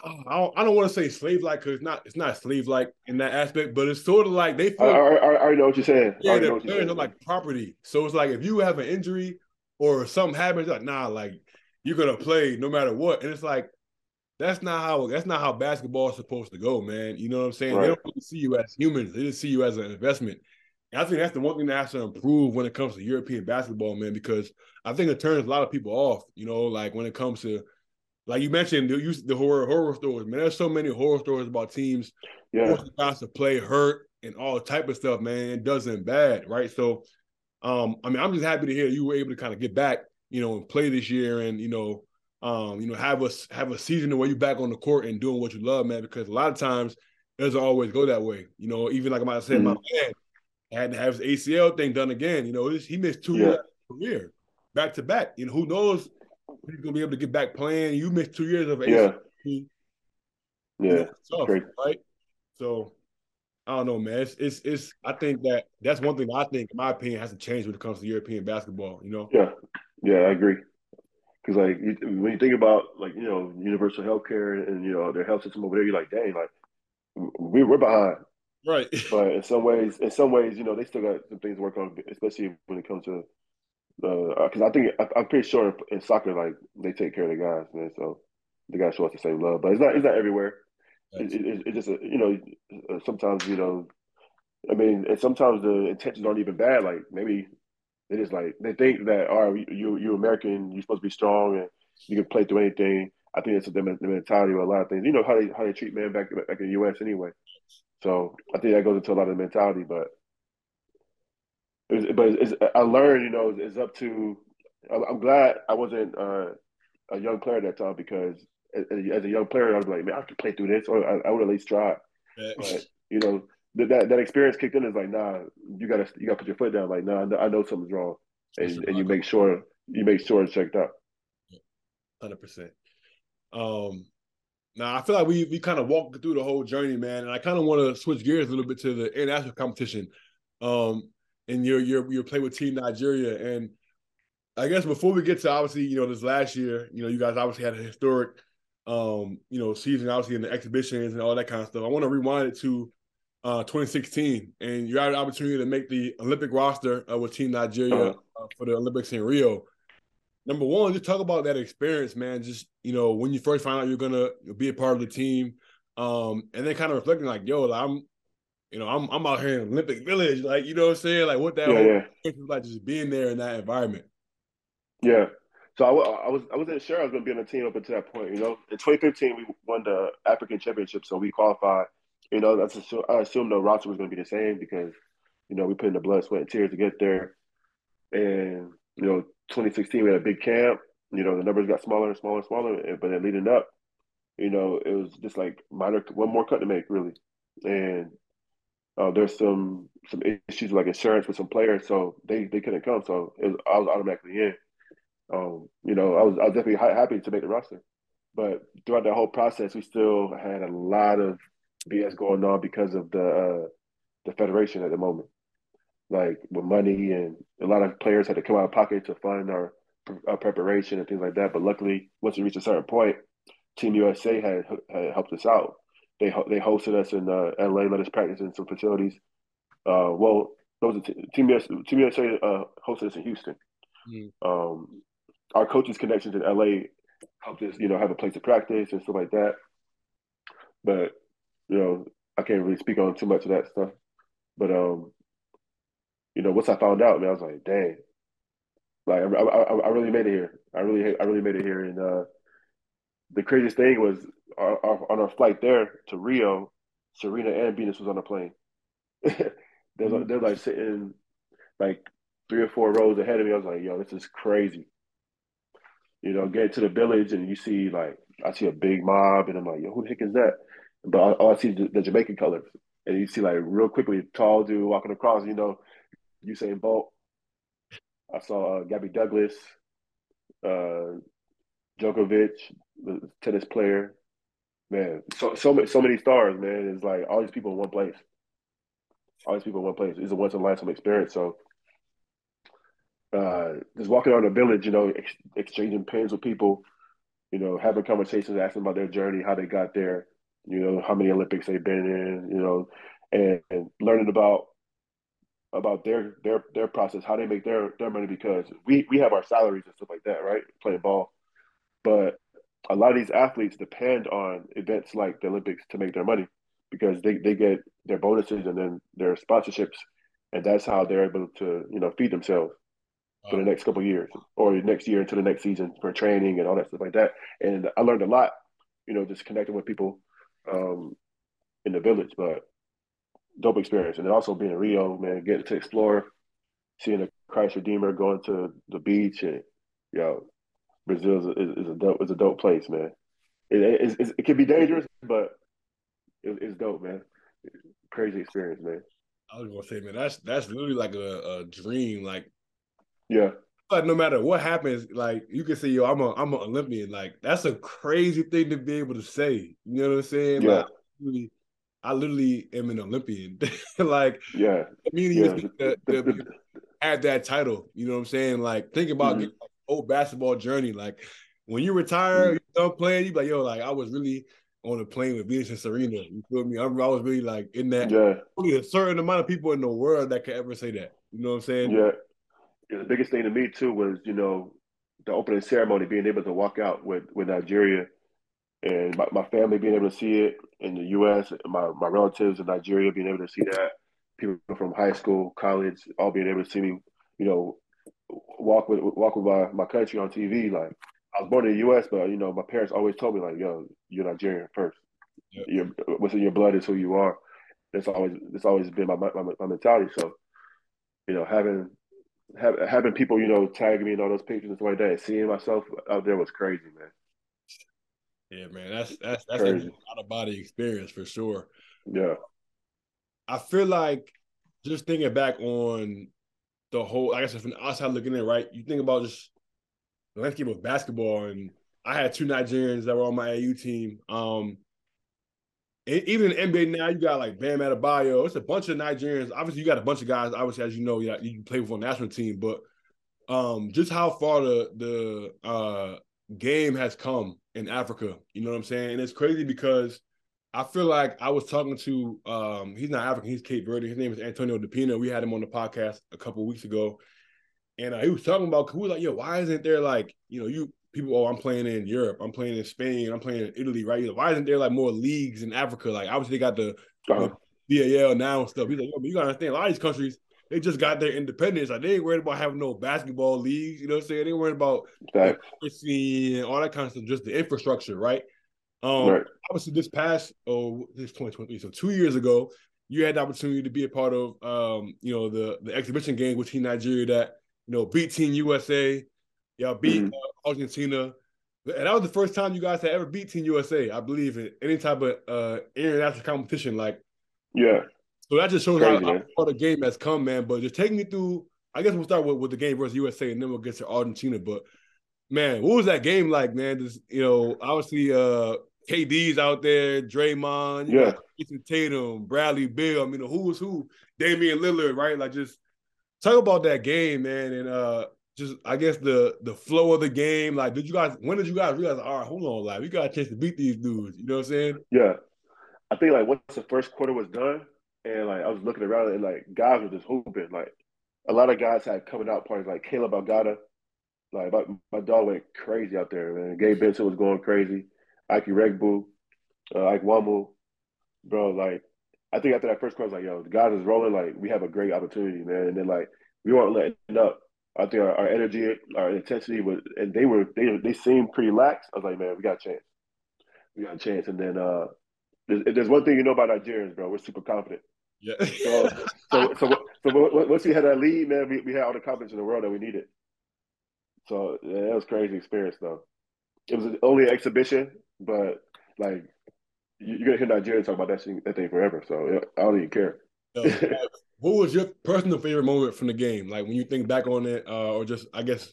I don't, I don't want to say slave like because it's not it's not slave like in that aspect, but it's sort of like they feel. I,
I, I know what you're saying.
Yeah, they're, they're like property. So it's like if you have an injury or something happens, like nah, like you're gonna play no matter what, and it's like that's not how that's not how basketball is supposed to go, man. You know what I'm saying? Right. They don't really see you as humans; they just see you as an investment. I think that's the one thing that has to improve when it comes to European basketball, man, because I think it turns a lot of people off. You know, like when it comes to, like you mentioned, the the horror horror stories, man. There's so many horror stories about teams
yeah.
guys to play hurt and all type of stuff, man. It doesn't bad, right? So, um, I mean, I'm just happy to hear you were able to kind of get back, you know, and play this year, and you know, um, you know, have us have a season where you're back on the court and doing what you love, man. Because a lot of times it doesn't always go that way. You know, even like I said, mm-hmm. my man had to have his ACL thing done again. You know, he missed two yeah. years career back to back. You know, who knows he's gonna be able to get back playing. You missed two years of.
Yeah, yeah,
tough, right? So I don't know, man. It's, it's it's I think that that's one thing I think, in my opinion, has to change when it comes to European basketball. You know?
Yeah, yeah, I agree. Because like when you think about like you know universal healthcare and you know their health system over there, you're like, dang, like we, we're behind.
Right.
But in some ways, in some ways, you know, they still got some things to work on, especially when it comes to because uh, I think I, am pretty sure in soccer, like they take care of the guys, man. So the guys show us the same love, but it's not it's not everywhere. It, it, it, just you know uh, sometimes you know I mean, and sometimes the intentions aren't even bad. Like maybe it is like they think that all right, you you American, you're supposed to be strong and you can play through anything. I think it's the mentality of a lot of things. You know how they how they treat men back back in the U.S. anyway. So I think that goes into a lot of the mentality, but but it's, I learned, you know, it's up to. I'm glad I wasn't uh, a young player at that time because as, a young player, I was like, man, I could play through this, or I, I would at least try. But you know, that, that that experience kicked in. Is like, nah, you gotta you gotta put your foot down. Like, nah, I know something's wrong, and, and you make sure you make sure it's checked out.
Hundred percent. Um, now I feel like we we kind of walked through the whole journey, man, and I kind of want to switch gears a little bit to the international competition. Um, and you're you're you're playing with Team Nigeria, and I guess before we get to obviously you know this last year, you know you guys obviously had a historic, um, you know season obviously in the exhibitions and all that kind of stuff. I want to rewind it to uh, 2016, and you had an opportunity to make the Olympic roster uh, with Team Nigeria uh, for the Olympics in Rio number one, just talk about that experience, man. Just you know, when you first find out you're gonna be a part of the team, um, and then kind of reflecting like, yo, like, I'm, you know, I'm I'm out here in Olympic Village, like you know what I'm saying, like what that yeah, yeah. like, just being there in that environment.
Yeah. So I, I was I wasn't sure I was going to be on the team up until that point. You know, in 2015 we won the African Championship, so we qualified. You know, that's I assumed the roster was going to be the same because you know we put in the blood, sweat, and tears to get there, and you know 2016 we had a big camp. You know, the numbers got smaller and smaller and smaller, but then leading up, you know, it was just like minor one more cut to make really, and uh, there's some some issues like insurance with some players, so they they couldn't come. So was, I was automatically in. Um, you know, I was I was definitely happy to make the roster, but throughout that whole process, we still had a lot of BS going on because of the uh, the federation at the moment like with money and a lot of players had to come out of pocket to fund our, our preparation and things like that. But luckily, once we reached a certain point, Team USA had, had helped us out. They they hosted us in uh, LA, let us practice in some facilities. Uh, well, those Team USA, Team USA uh, hosted us in Houston. Mm. Um, our coaches' connections in LA helped us, you know, have a place to practice and stuff like that. But you know, I can't really speak on too much of that stuff. But um, you know, once I found out, man, I was like, dang, like I, I, I really made it here. I really, I really made it here. And uh, the craziest thing was our, our, on our flight there to Rio, Serena and Venus was on the plane. they're, mm-hmm. they're like sitting like three or four rows ahead of me. I was like, yo, this is crazy. You know, get to the village and you see like I see a big mob and I'm like, yo, who the heck is that? But all, I see is the, the Jamaican colors. And you see like real quickly tall dude walking across, you know, Usain Bolt. I saw uh, Gabby Douglas, uh, Djokovic, the tennis player. Man, so so many so many stars, man. It's like all these people in one place. All these people in one place. It's a once in a lifetime experience. So uh, just walking around the village, you know, ex- exchanging pins with people, you know, having conversations, asking about their journey, how they got there, you know, how many Olympics they've been in, you know, and, and learning about about their their their process, how they make their their money because we we have our salaries and stuff like that, right? Playing ball, but a lot of these athletes depend on events like the Olympics to make their money because they, they get their bonuses and then their sponsorships, and that's how they're able to you know feed themselves wow. for the next couple years or next year into the next season for training and all that stuff like that. And I learned a lot, you know, just connecting with people um, in the village, but dope experience. And then also being in Rio, man, getting to explore, seeing the Christ Redeemer, going to the beach, and yo, know, Brazil is, is, is, a dope is a dope place, man. It, it, it can be dangerous, but it, it's dope, man. Crazy experience, man.
I was gonna say, man, that's that's literally like a, a dream. Like,
yeah,
but no matter what happens, like you can say, yo, I'm a I'm an Olympian. Like that's a crazy thing to be able to say. You know what I'm saying?
Yeah.
Like, really, I literally am an Olympian. like,
yeah,
meaning yeah. to, to have that title. You know what I'm saying? Like, think about mm-hmm. Old basketball journey. Like, when you retire, mm-hmm. you done playing, you like, yo, like I was really on a plane with Venus and Serena. You feel me? I'm, I was really like in that.
Yeah.
Only a certain amount of people in the world that could ever say that. You know what I'm saying?
Yeah. yeah. The biggest thing to me too was, you know, the opening ceremony, being able to walk out with with Nigeria and my, my family being able to see it in the U.S., my, my relatives in Nigeria being able to see that, people from high school, college, all being able to see me, you know, walk with walk with my, my country on TV. Like I was born in the U.S., but you know, my parents always told me like, "Yo, you're Nigerian first. Yep. You're, what's in your blood is who you are." That's always that's always been my, my my mentality. So, you know, having have, having people, you know, tagging me in all those pictures and stuff like that, seeing myself out there was crazy, man.
Yeah, man, that's that's that's Crazy. a out of body experience for sure.
Yeah,
I feel like just thinking back on the whole, I guess from outside looking in, right? You think about just the landscape of basketball, and I had two Nigerians that were on my AU team. Um, even in NBA now, you got like Bam Adebayo. It's a bunch of Nigerians. Obviously, you got a bunch of guys. Obviously, as you know, you, you play with a national team, but um, just how far the the uh, game has come in Africa. You know what I'm saying? And it's crazy because I feel like I was talking to um, he's not African, he's Cape Verde. His name is Antonio DePina. We had him on the podcast a couple weeks ago, and uh, he was talking about he was like, "Yo, why isn't there like you know you people? Oh, I'm playing in Europe, I'm playing in Spain, I'm playing in Italy, right? Why isn't there like more leagues in Africa? Like obviously they got the, uh-huh. now and stuff. He's like, Yo, but you gotta understand, a lot of these countries they just got their independence. Like they ain't worried about having no basketball leagues. You know what I'm saying? They worried about
right.
and all that kind of stuff, just the infrastructure, right? Um, right. obviously this past oh this 2020, so two years ago, you had the opportunity to be a part of um, you know, the the exhibition game with Team Nigeria that you know beat Team USA, y'all beat mm-hmm. uh, Argentina. And that was the first time you guys had ever beat Team USA, I believe, in any type of uh international competition. Like,
yeah,
so that just shows Crazy, how, how the game has come, man. But just take me through. I guess we'll start with, with the game versus USA, and then we'll get to Argentina. But man, what was that game like, man? Just you know, obviously, uh, KD's out there, Draymond,
yeah,
Jayson Tatum, Bradley Beal. I mean, who was who? Damian Lillard, right? Like, just talk about that game, man, and uh, just I guess the the flow of the game. Like, did you guys? When did you guys realize? All right, hold on, like we got a chance to beat these dudes. You know what I'm saying?
Yeah, I think like once the first quarter was done, and like I was looking around and like guys were just hooping. Like a lot of guys had coming out parties, like Caleb Agada. Like my, my dog went crazy out there, man. Gabe Vincent was going crazy. Ike Iroegbu, uh, Ike Nwamu, bro. Like I think after that first quarter, I was like, yo, the guys is rolling. Like we have a great opportunity, man. And then like we weren't letting up. I think our, our energy, our intensity was, and they were they they seemed pretty lax. I was like, man, we got a chance. We got a chance. And then uh, there's, there's one thing you know about Nigerians, bro. We're super confident.
Yeah.
so, so, so, so, once we had that lead, man, we, we had all the confidence in the world that we needed. So yeah, that was crazy experience, though. It was only an exhibition, but like you're gonna hear Nigerians talk about that thing, that thing forever. So I don't even care.
what was your personal favorite moment from the game? Like when you think back on it, uh, or just I guess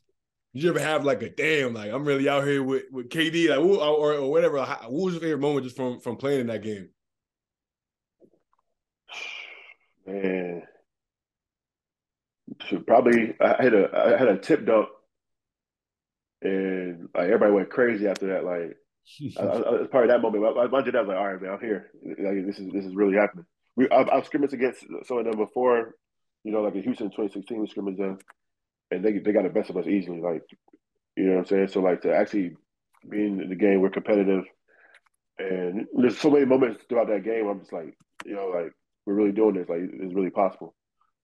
did you ever have like a damn like I'm really out here with, with KD like or, or whatever? What was your favorite moment just from from playing in that game?
Man, probably I had a I had a tip dunk, and like everybody went crazy after that. Like I, I, part of that moment. My, my dad was like, "All right, man, I'm here. Like this is this is really happening." We I've, I've scrimmaged against some of them before, you know, like in Houston 2016 we scrimmaged them, and they they got the best of us easily. Like you know what I'm saying. So like to actually be in the game, we're competitive, and there's so many moments throughout that game. I'm just like, you know, like we're really doing this. Like it's really possible.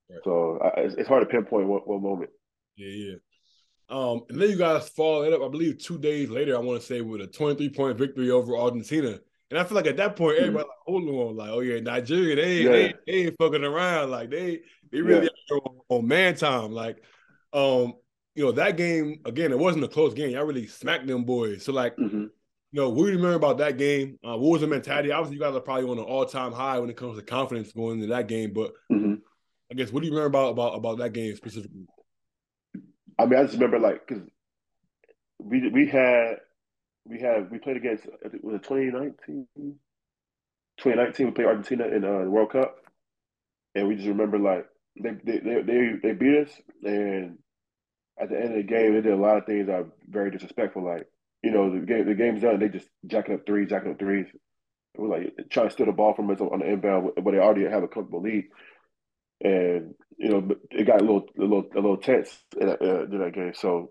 Right. So I, it's, it's, hard to pinpoint one, one moment.
Yeah, yeah. Um, and then you guys followed it up, I believe, two days later. I want to say with a 23 point victory over Argentina. And I feel like at that point, everybody mm-hmm. like, hold on, like, oh yeah, Nigeria, they ain't, yeah. they, they, ain't fucking around. Like they they really yeah. on, on, man time. Like, um, you know, that game again, it wasn't a close game. I really smacked them boys. So like, mm-hmm you know, what do you remember about that game? Uh, what was the mentality? Obviously, you guys are probably on an all-time high when it comes to confidence going into that game. But mm-hmm. I guess what do you remember about about about that game specifically?
I mean, I just remember like because we we had we had we played against was it 2019? 2019 we played Argentina in uh, the World Cup, and we just remember like they they they they, they beat us, and at the end of the game they did a lot of things that are very disrespectful, like you know, the game the game's done. They just jacking up threes, jacking up threes. We're like trying to steal the ball from us on the inbound, but they already have a comfortable lead. And you know, it got a little, a little, a little tense in that, uh, in that game. So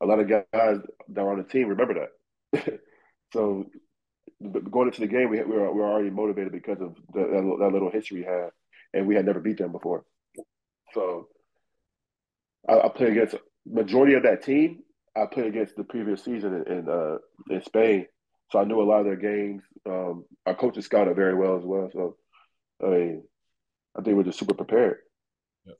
a lot of guys that were on the team remember that. so going into the game, we we, were, we were already motivated because of the, that, that, little history we had, and we had never beat them before. So I, I played against majority of that team, I played against the previous season in uh, in Spain, so I knew a lot of their games. Um, our coaches scouted very well as well. So, I mean, I think we're just super prepared.
Yeah.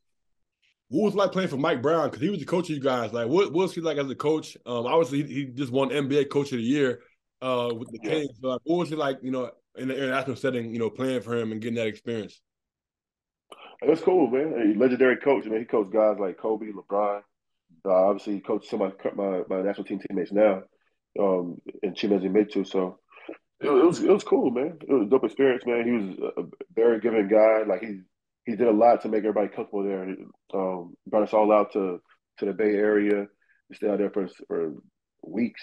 What was like playing for Mike Brown? Because he was the coach of you guys. Like, what, what was he like as a coach? Um, obviously, he, he just won NBA Coach of the Year. uh, with the
Yeah.
Kings. So, like, what was it like, you know, in the international setting, you know, playing for him and getting that experience?
It was cool, man. A legendary coach. I mean, he coached guys like Kobe, LeBron. Uh, obviously, he coached some of my, my my national team teammates now, um, and Chimezie Metu. So it was it was cool, man. It was a dope experience, man. He was a very giving guy. Like he he did a lot to make everybody comfortable there. Um, brought us all out to to the Bay Area. We stayed out there for for weeks,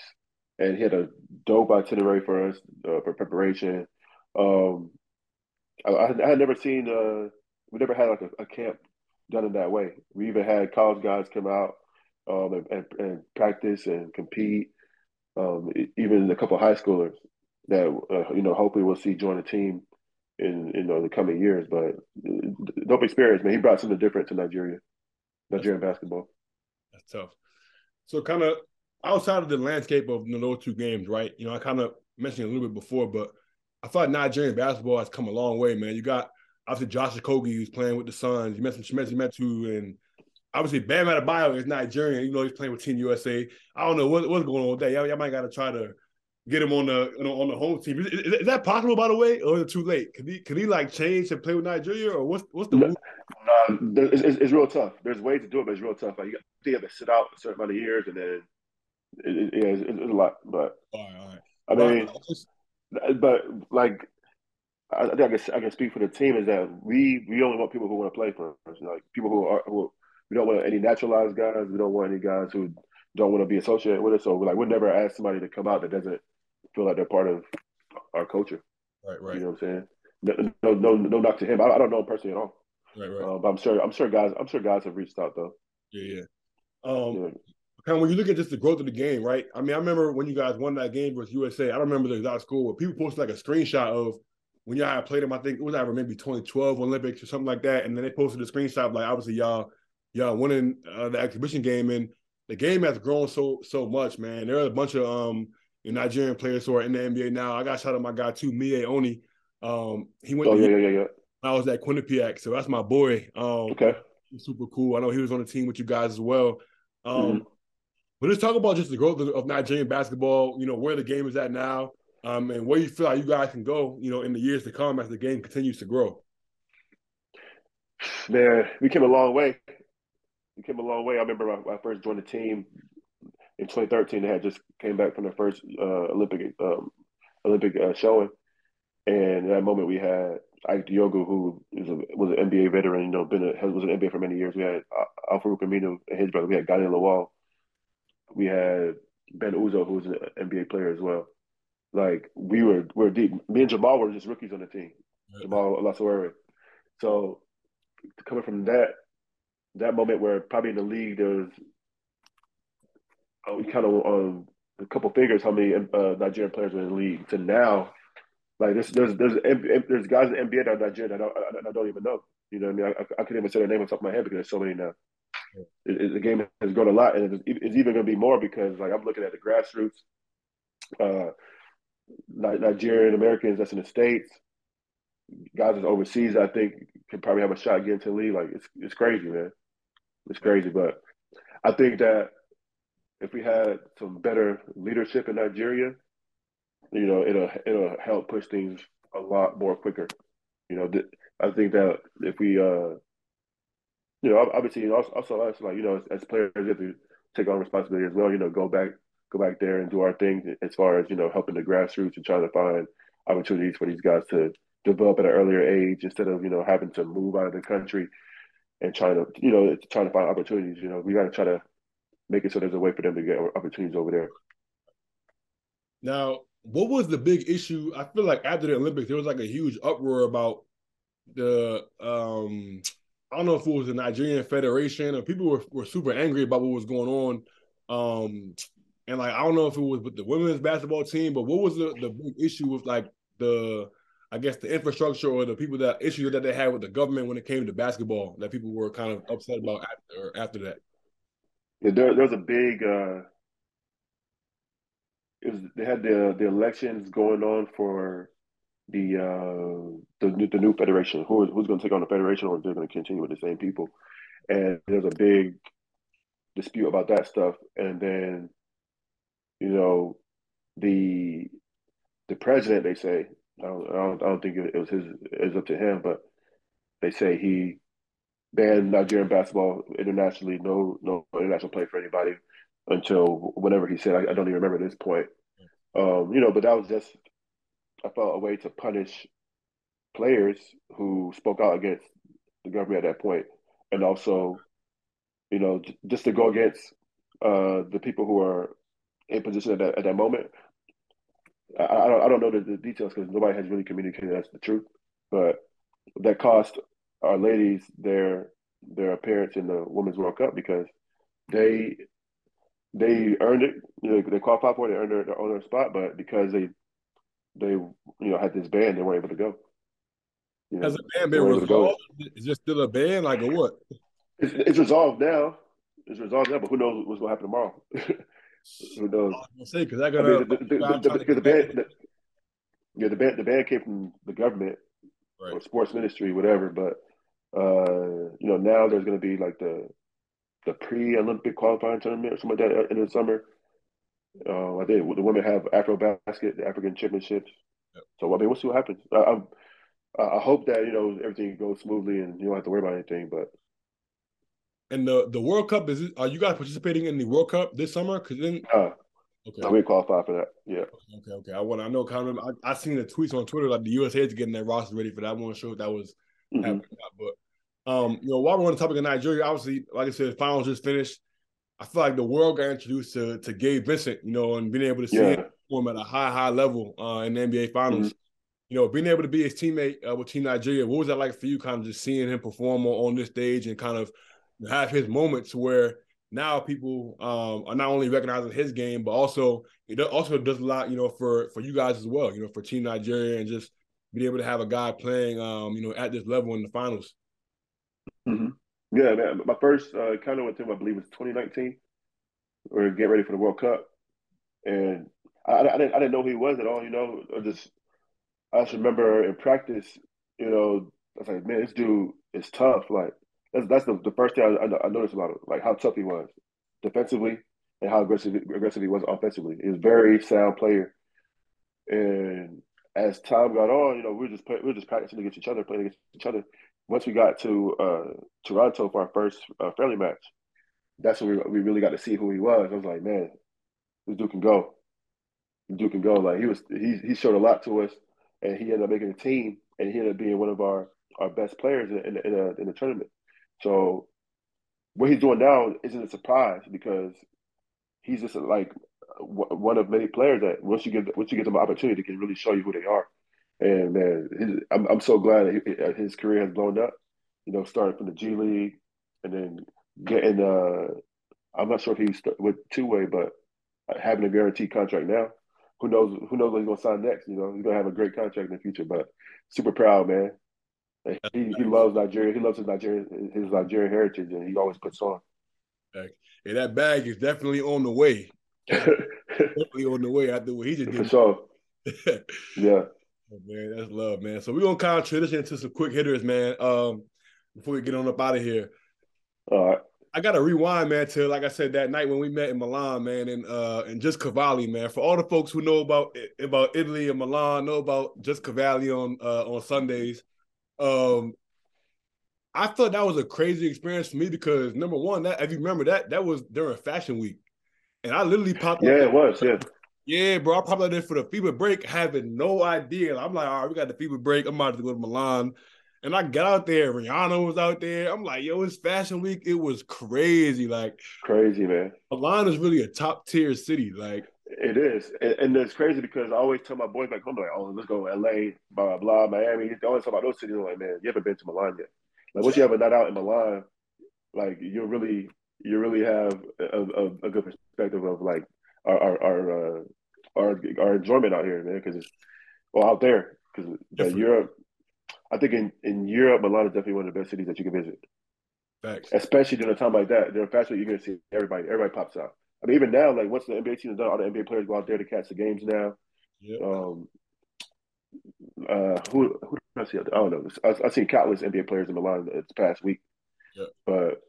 and he had a dope itinerary for us uh, for preparation. Um, I, I had never seen uh, we never had like a, a camp done in that way. We even had college guys come out um, and, and, and practice and compete. Um, even a couple high schoolers that uh, you know hopefully we'll see join the team in you know the coming years. But uh, dope experience, man. He brought something different to Nigeria, Nigerian basketball.
That's tough. So, kind of outside of the landscape of you know, those two games, right? You know, I kind of mentioned it a little bit before, but I thought Nigerian basketball has come a long way, man. You got obviously Josh Okogie who's playing with the Suns. You mentioned Chimezie Metu and obviously Bam Adebayo is Nigerian. You know, he's playing with Team USA. I don't know what, what's going on with that. Y'all, y'all might got to try to get him on the you know, on the home team. Is, is, that possible, by the way, or is it too late? Can he could he like change and play with Nigeria, or what's what's the
No. Uh, it's, it's, it's real tough. There's ways to do it, but it's real tough. Like you, got, you have to sit out a certain amount of years, and then it, it, yeah, it's, it's a lot. But
All right, all right.
I mean,
it's-
but like I, I think I can, I can speak for the team is that we we only want people who want to play for us, like people who are who we don't want any naturalized guys. We don't want any guys who don't want to be associated with us. So we're like we'll never ask somebody to come out that doesn't feel like they're part of our culture.
right, right,
You know what I'm saying? No, no, no, no knock to him. I, I don't know him personally at all.
right, right.
Uh, but I'm sure I'm sure guys I'm sure guys have reached out though.
Yeah, yeah. Um,
know,
kind of when you look at just the growth of the game, right? I mean, I remember when you guys won that game versus USA. I don't remember the exact score, but people posted like a screenshot of when y'all played them. I think it was either maybe 2012 Olympics or something like that, and then they posted a screenshot like obviously y'all y'all winning uh, the exhibition game, and the game has grown so so much, man. There are a bunch of um Nigerian players who are in the NBA now. I got shout out my guy too, Miye Oni. Um, he went.
oh
to,
yeah, yeah, yeah, yeah.
I was at Quinnipiac, so that's my boy. Um,
Okay.
He's super cool. I know he was on the team with you guys as well. Um,
Mhm.
But let's talk about just the growth of, of Nigerian basketball. You know where the game is at now, um, and where you feel like you guys can go. You know, in the years to come as the game continues to grow.
Man, we came a long way. We came a long way. I remember when I first joined the team in 2013. They had just came back from their first uh, Olympic um, Olympic uh, showing, and that moment we had Ike Diogu, who is a, was an NBA veteran. You know, been a, was an NBA for many years. We had uh, Al-Farouq Aminu and his brother. We had Gani Lawal. We had Ben Uzoh, who was an NBA player as well. Like we were, we were deep. Me and Jamal were just rookies on the team. Jamal Olasewere. So coming from that that moment where probably in the league there was uh, kind of on a couple fingers how many uh, Nigerian players are in the league to now, like there's there's there's there's guys in the NBA that are Nigerian that I don't, I don't even know. You know what I mean? I, I couldn't even say their name on top of my head because there's so many now. It, it, the game has grown a lot, and it's, it's even going to be more because like I'm looking at the grassroots, uh, Nigerian Americans that's in the states, guys that's overseas. I think can probably have a shot getting to the league. Like it's it's crazy, man. It's crazy, but I think that if we had some better leadership in Nigeria, you know, it'll it'll help push things a lot more quicker. You know, th- I think that if we, uh, you know, ob- obviously also, also us, like you know, as, as players, we have to take on responsibility as well. You know, go back go back there and do our thing as far as you know, helping the grassroots and trying to find opportunities for these guys to develop at an earlier age instead of you know having to move out of the country and trying to you know trying to find opportunities. You know, we got to try to make sure there's a way for them to get opportunities over there.
Now, what was the big issue? I feel like after the Olympics, there was like a huge uproar about the um I don't know if it was the Nigerian Federation or people were, were super angry about what was going on. Um and like I don't know if it was with the women's basketball team, but what was the, the big issue with like the I guess the infrastructure or the people that issue that they had with the government when it came to basketball that people were kind of upset about after after that.
Yeah, there, there's a big. Uh, it was they had the the elections going on for the uh, the new- the new federation. Who who's going to take on the federation, or they're going to continue with the same people? And there's a big dispute about that stuff. And then, you know, the the president, they say, I don't, I don't, I don't think it was his, it was up to him, but they say he banned Nigerian basketball internationally, no, no international play for anybody until whatever he said. I, I don't even remember this point. Um, you know, but that was just, I felt a way to punish players who spoke out against the government at that point, and also, you know, just to go against uh, the people who are in position at that, at that moment. I, I don't I don't know the, the details because nobody has really communicated that's the truth, but that cost our ladies their their appearance in the Women's World Cup because they they earned it. You know, they qualified for it. They earned their, their own spot, but because they they you know had this ban, they weren't able to go.
You know, Has ban been resolved? Is it still a ban, like a what?
It's, it's resolved now. It's resolved now, but who knows what's going to happen tomorrow? who knows?
I say because I got I mean, the, the, the,
the, ban. yeah, the ban. The ban came from the government right. or sports ministry, whatever. But uh, you know, now there's going to be like the the pre-Olympic qualifying tournament or something like that in the summer. Uh, I think the women have Afro basket, the African championships. Yep. So I mean, we'll see what happens. I, I, I hope that you know everything goes smoothly and you don't have to worry about anything. But
and the the World Cup is are you guys participating in the World Cup this summer? Because then
uh, okay, we qualify for that. Yeah.
Okay, okay. I want I know kind of I, I seen the tweets on Twitter like the USA is getting their roster ready for that. I want to show if that was mm-hmm. But um, you know, while we're on the topic of Nigeria, obviously, like I said, finals just finished. I feel like the world got introduced to to Gabe Vincent, you know, and being able to see yeah. him at a high, high level uh, in the NBA Finals. Mm-hmm. You know, being able to be his teammate uh, with Team Nigeria, what was that like for you? Kind of just seeing him perform on, on this stage and kind of have his moments where now people um, are not only recognizing his game, but also it also does a lot, you know, for for you guys as well, you know, for Team Nigeria and just being able to have a guy playing, um, you know, at this level in the finals.
Mm-hmm. Yeah, man. My first uh, of went to I believe, was 2019. We are getting ready for the World Cup, and I, I, didn't I didn't know who he was at all. You know, I just I just remember in practice, you know, I was like, man, this dude is tough. Like that's that's the, the first thing I, I, noticed about him, like how tough he was defensively and how aggressive aggressive he was offensively. He was very sound player, and as time got on, you know, we were just play, we were just practicing against each other, playing against each other. Once we got to uh, Toronto for our first uh, friendly match, that's when we, we really got to see who he was. I was like, man, this dude can go. Dude can go. Like he was, he he showed a lot to us, and he ended up making a team, and he ended up being one of our our best players in in, in, a, in the tournament. So what he's doing now isn't a surprise because he's just like one of many players that once you get once you get them an opportunity, can really show you who they are. And man, his, I'm I'm so glad that his career has blown up. You know, starting from the G League and then getting uh, I'm not sure if he's with two way, but having a guaranteed contract now. Who knows? Who knows what he's gonna sign next? You know, he's gonna have a great contract in the future. But super proud, man. He, he loves Nigeria. He loves his Nigerian his Nigerian heritage, and he always puts on.
Hey, that bag is definitely on the way. Definitely on the way after what he just did.
For sure. yeah.
Oh, man, that's love, man. So we're gonna kind of transition into some quick hitters, man. Um, before we get on up out of here.
All right.
I gotta rewind, man, to like I said that night when we met in Milan, man, and uh and just Cavalli, man. For all the folks who know about about Italy and Milan, know about just Cavalli on uh on Sundays. Um, I thought that was a crazy experience for me because number one, that if you remember that that was during Fashion Week, and I literally popped.
Yeah, it was. Yeah.
Yeah, bro. I popped out there for the FIBA break, having no idea. I'm like, all right, we got the FIBA break. I'm about to go to Milan. And I got out there, Rihanna was out there. I'm like, yo, it's fashion week. It was crazy. Like
crazy, man.
Milan is really a top tier city. Like
it is, and, and, it's crazy because I always tell my boys back home, like, "Oh, let's go to L.A., blah blah, Miami." They always talk about those cities. I'm like, man, you haven't been to Milan yet. Like, once you have a night out in Milan, like you're really, you really have a, a, a good perspective of like our our our, uh, our, our enjoyment out here, man. Because it's well out there. Because Europe, I think in in Europe, Milan is definitely one of the best cities that you can visit.
Thanks.
Especially during a time like that, during fashion, you're gonna see everybody. Everybody pops out. I mean, even now, like once the NBA team is done, all the NBA players go out there to catch the games now.
Yep.
Um, uh, who who did I see? I don't know. I, have seen countless NBA players in Milan this past week.
Yep.
But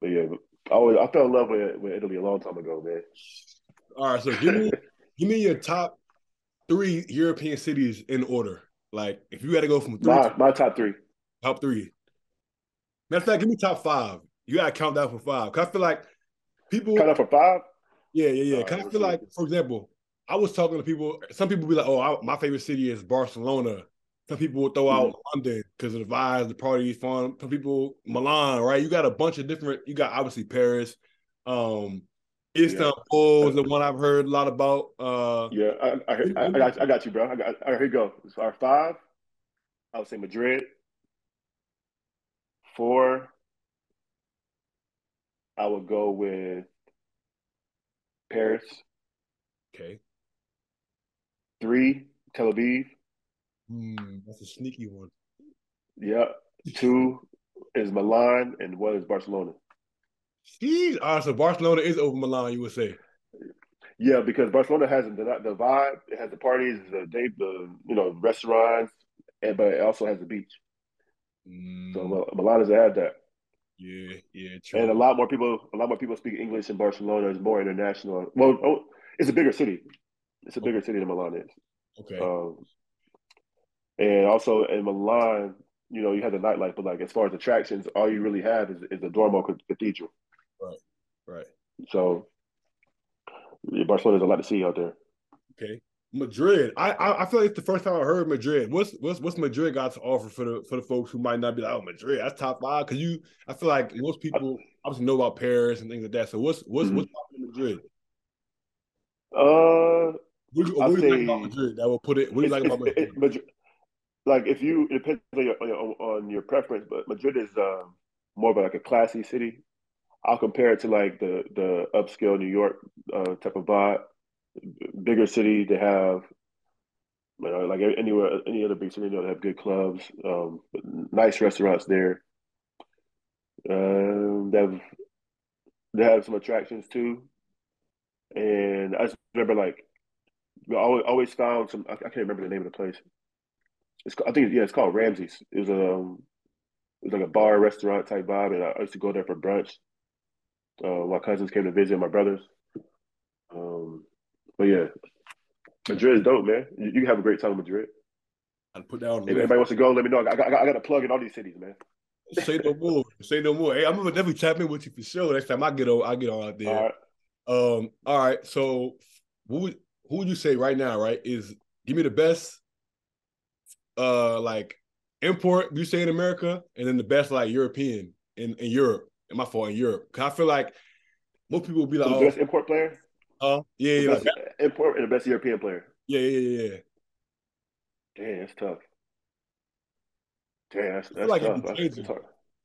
but yeah, I always I fell in love with with Italy a long time ago, man.
All right, so give me give me your top three European cities in order. Like if you got to go from three
My
to
my top three.
top three. Matter of fact, give me top five. You gotta count down for five. Cause I feel like people
Cut up for five.
Yeah, yeah, yeah. Cause I feel like, for example, I was talking to people. Some people be like, "Oh, I, my favorite city is Barcelona." Some people will throw out London because of the vibes, the parties, fun. Some people Milan, right? You got a bunch of different. You got obviously Paris, um, Istanbul is the one I've heard a lot about. Uh,
Yeah, I, I, I, I got I got you, bro. I got. All right, here you go. So our five. I would say Madrid. Four. I would go with Paris.
okay,
Three, Tel Aviv.
Hmm, that's a sneaky one.
Yeah. Two is Milan, and one is Barcelona.
Jeez, all right, so Barcelona is over Milan. You would say,
Yeah, because Barcelona has the the vibe. It has the parties, the day, the you know restaurants, and but it also has the beach.
Hmm,
So Milan doesn't have that,
yeah, yeah, true.
and a lot more people, a lot more people speak English in Barcelona. It's more international. Well, oh, it's a bigger city. It's a bigger city than Milan is.
okay,
Um, and also in Milan, you know, you have the nightlife, but like as far as attractions, all you really have is, is the Duomo Cathedral.
right. Right.
So yeah, Barcelona has a lot to see out there.
Okay. Madrid. I, I I feel like it's the first time I heard Madrid. What's what's what's Madrid got to offer for the for the folks who might not be like, oh Madrid, that's top five. Cause you I feel like most people obviously know about Paris and things like that. So what's what's
Mhm.
what's Madrid?
Uh,
What do you,
I'll
what do you like about Madrid that will put it? What do you like about Madrid?
Madrid- like if you it depends on your, on your preference, but Madrid is um, more of like a classy city. I'll compare it to like the the upscale New York uh, type of vibe. Bigger city, they have you know, like anywhere any other big city, you know, they have good clubs, um, nice restaurants there. Um, they have they have some attractions too, and I just remember like we always always found some. I, I can't remember the name of the place. It's I think yeah, it's called Ramsey's. It was a um, it was like a bar restaurant type vibe, and I, used to go there for brunch. Uh, my cousins came to visit my brothers. Um, but yeah, Madrid is dope, man. You, you can have a great time in Madrid.
I'd put down
If anybody wants to go, let me know. I got, I got, I got a plug in all these cities, man.
say no more. Say no more. Hey, I'm gonna definitely tap in with you for sure. Next time I get on, I get on out there.
All right.
Um, all right. So who would who would you say right now, right? Is give me the best uh like import you say in America and then the best like European in, in Europe. Am my fault in Europe? Cause I feel like most people will be like,
So the
oh,
best import player,
uh, yeah,
the
yeah,
best
like,
import, and the best European player.
yeah, yeah, yeah, yeah.
Damn, that's tough. Damn, that's, that's
like
tough.
it'd be changing.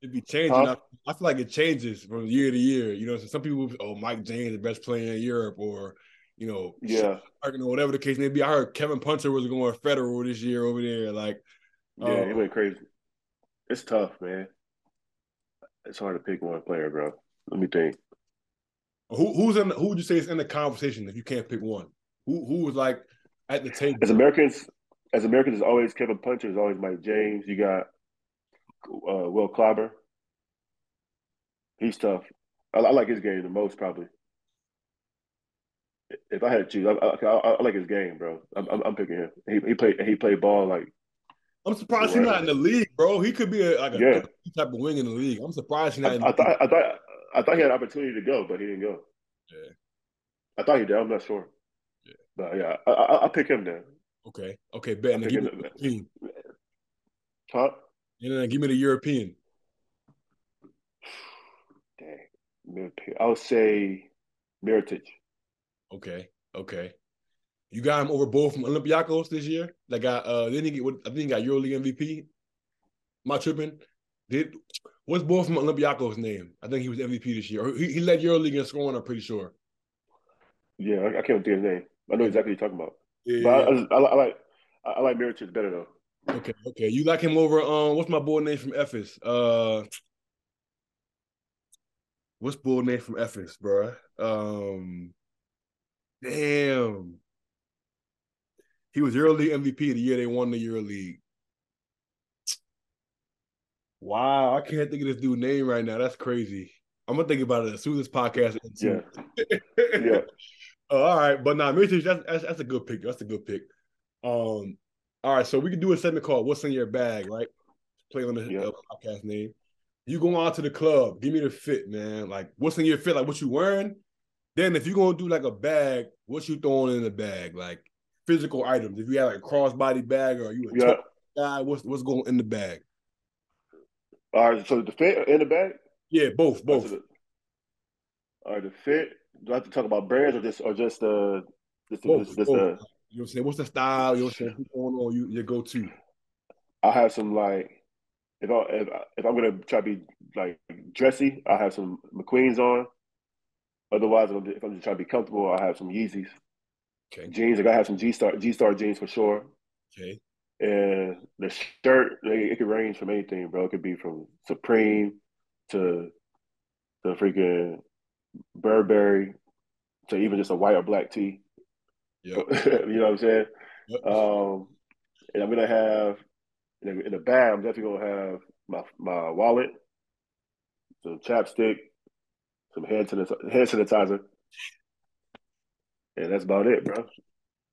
It'd be changing.
Huh?
I, I feel like it changes from year to year. You know, so some people, oh, Mike James, the best player in Europe, or you know,
Yeah,
know, whatever the case may be. I heard Kevin Punter was going federal this year over there. Like,
yeah, he
um,
went crazy. It's tough, man. It's hard to pick one player, bro. Let me think.
who who's in? The, Who would you say is in the conversation if you can't pick one? Who who was like at the table?
As Americans, as Americans, it's always Kevin Punter. Is always Mike James. You got uh, Will Clyburn. He's tough. I, I like his game the most, probably. If I had to choose, I, I, I, I like his game, bro. I'm, I'm, I'm picking him. He he played he played ball like
I'm surprised he's not in the league, bro. He could be a, like a
Yeah.
type of wing in the league. I'm surprised he's
I,
not. in
I
the
thought I thought I thought he had an opportunity to go, but he didn't go.
Yeah.
I thought he did. I'm not sure.
Yeah.
But yeah, I, I, I'll pick him then.
Okay, okay, bet.
I
give me the European.
Huh?
And then give me the European.
Dang. I would say Mirotic.
Okay, okay. You got him over both from Olympiacos this year. That got uh then he get I think he got EuroLeague MVP. Am I tripping? Did what's both from Olympiacos name? I think he was MVP this year. He, he led EuroLeague in scoring, I'm pretty sure.
Yeah, I, I can't think of his name. I know exactly what you're talking about.
Yeah,
But I,
yeah,
I, I, I like I, like Mirotic better though.
okay, okay. You like him over um what's my boy name from Efes? Uh what's boy name from Efes, bruh? Um damn. He was EuroLeague MVP the year they won the EuroLeague. Wow, I can't think of this dude's name right now. That's crazy. I'm gonna think about it as soon as this podcast ends.
Yeah. Yeah.
Oh, all right, but nah, Mirotic, that's, that's that's a good pick. That's a good pick. Um, all right, so we can do a segment called "What's in Your Bag," right? Play on the
Yeah.
uh, podcast name. You go on to the club, give me the fit, man. Like, what's in your fit? Like, what you wearing? Then, if you're gonna do like a bag, what you throwing in the bag? Like physical items. If you have like a crossbody bag, or you a
Yeah.
guy, what's what's going in the bag?
All right. So the fit in the bag.
Yeah, both, both.
All right. The fit. Do I have to talk about brands or just or just uh just,
Both,
just, just
both.
uh
You know what I'm saying? What's the style? You know what I'm saying? What's going on? You your go to.
I have some like if I if, I- if I'm gonna try to be like dressy, I have some McQueens on. Otherwise, if I'm, if I'm just trying to be comfortable, I have some Yeezys
Okay.
jeans. I gotta have some G Star G Star jeans for sure.
Okay.
And the shirt, it, it could range from anything, bro. It could be from Supreme to the freaking Burberry to even just a white or black tee.
Yeah.
you know what I'm saying?
Yep.
Um, and I'm gonna have in the, in the bag. I'm definitely gonna have my my wallet, some chapstick, some hand sanitizer, hand sanitizer, and that's about it, bro.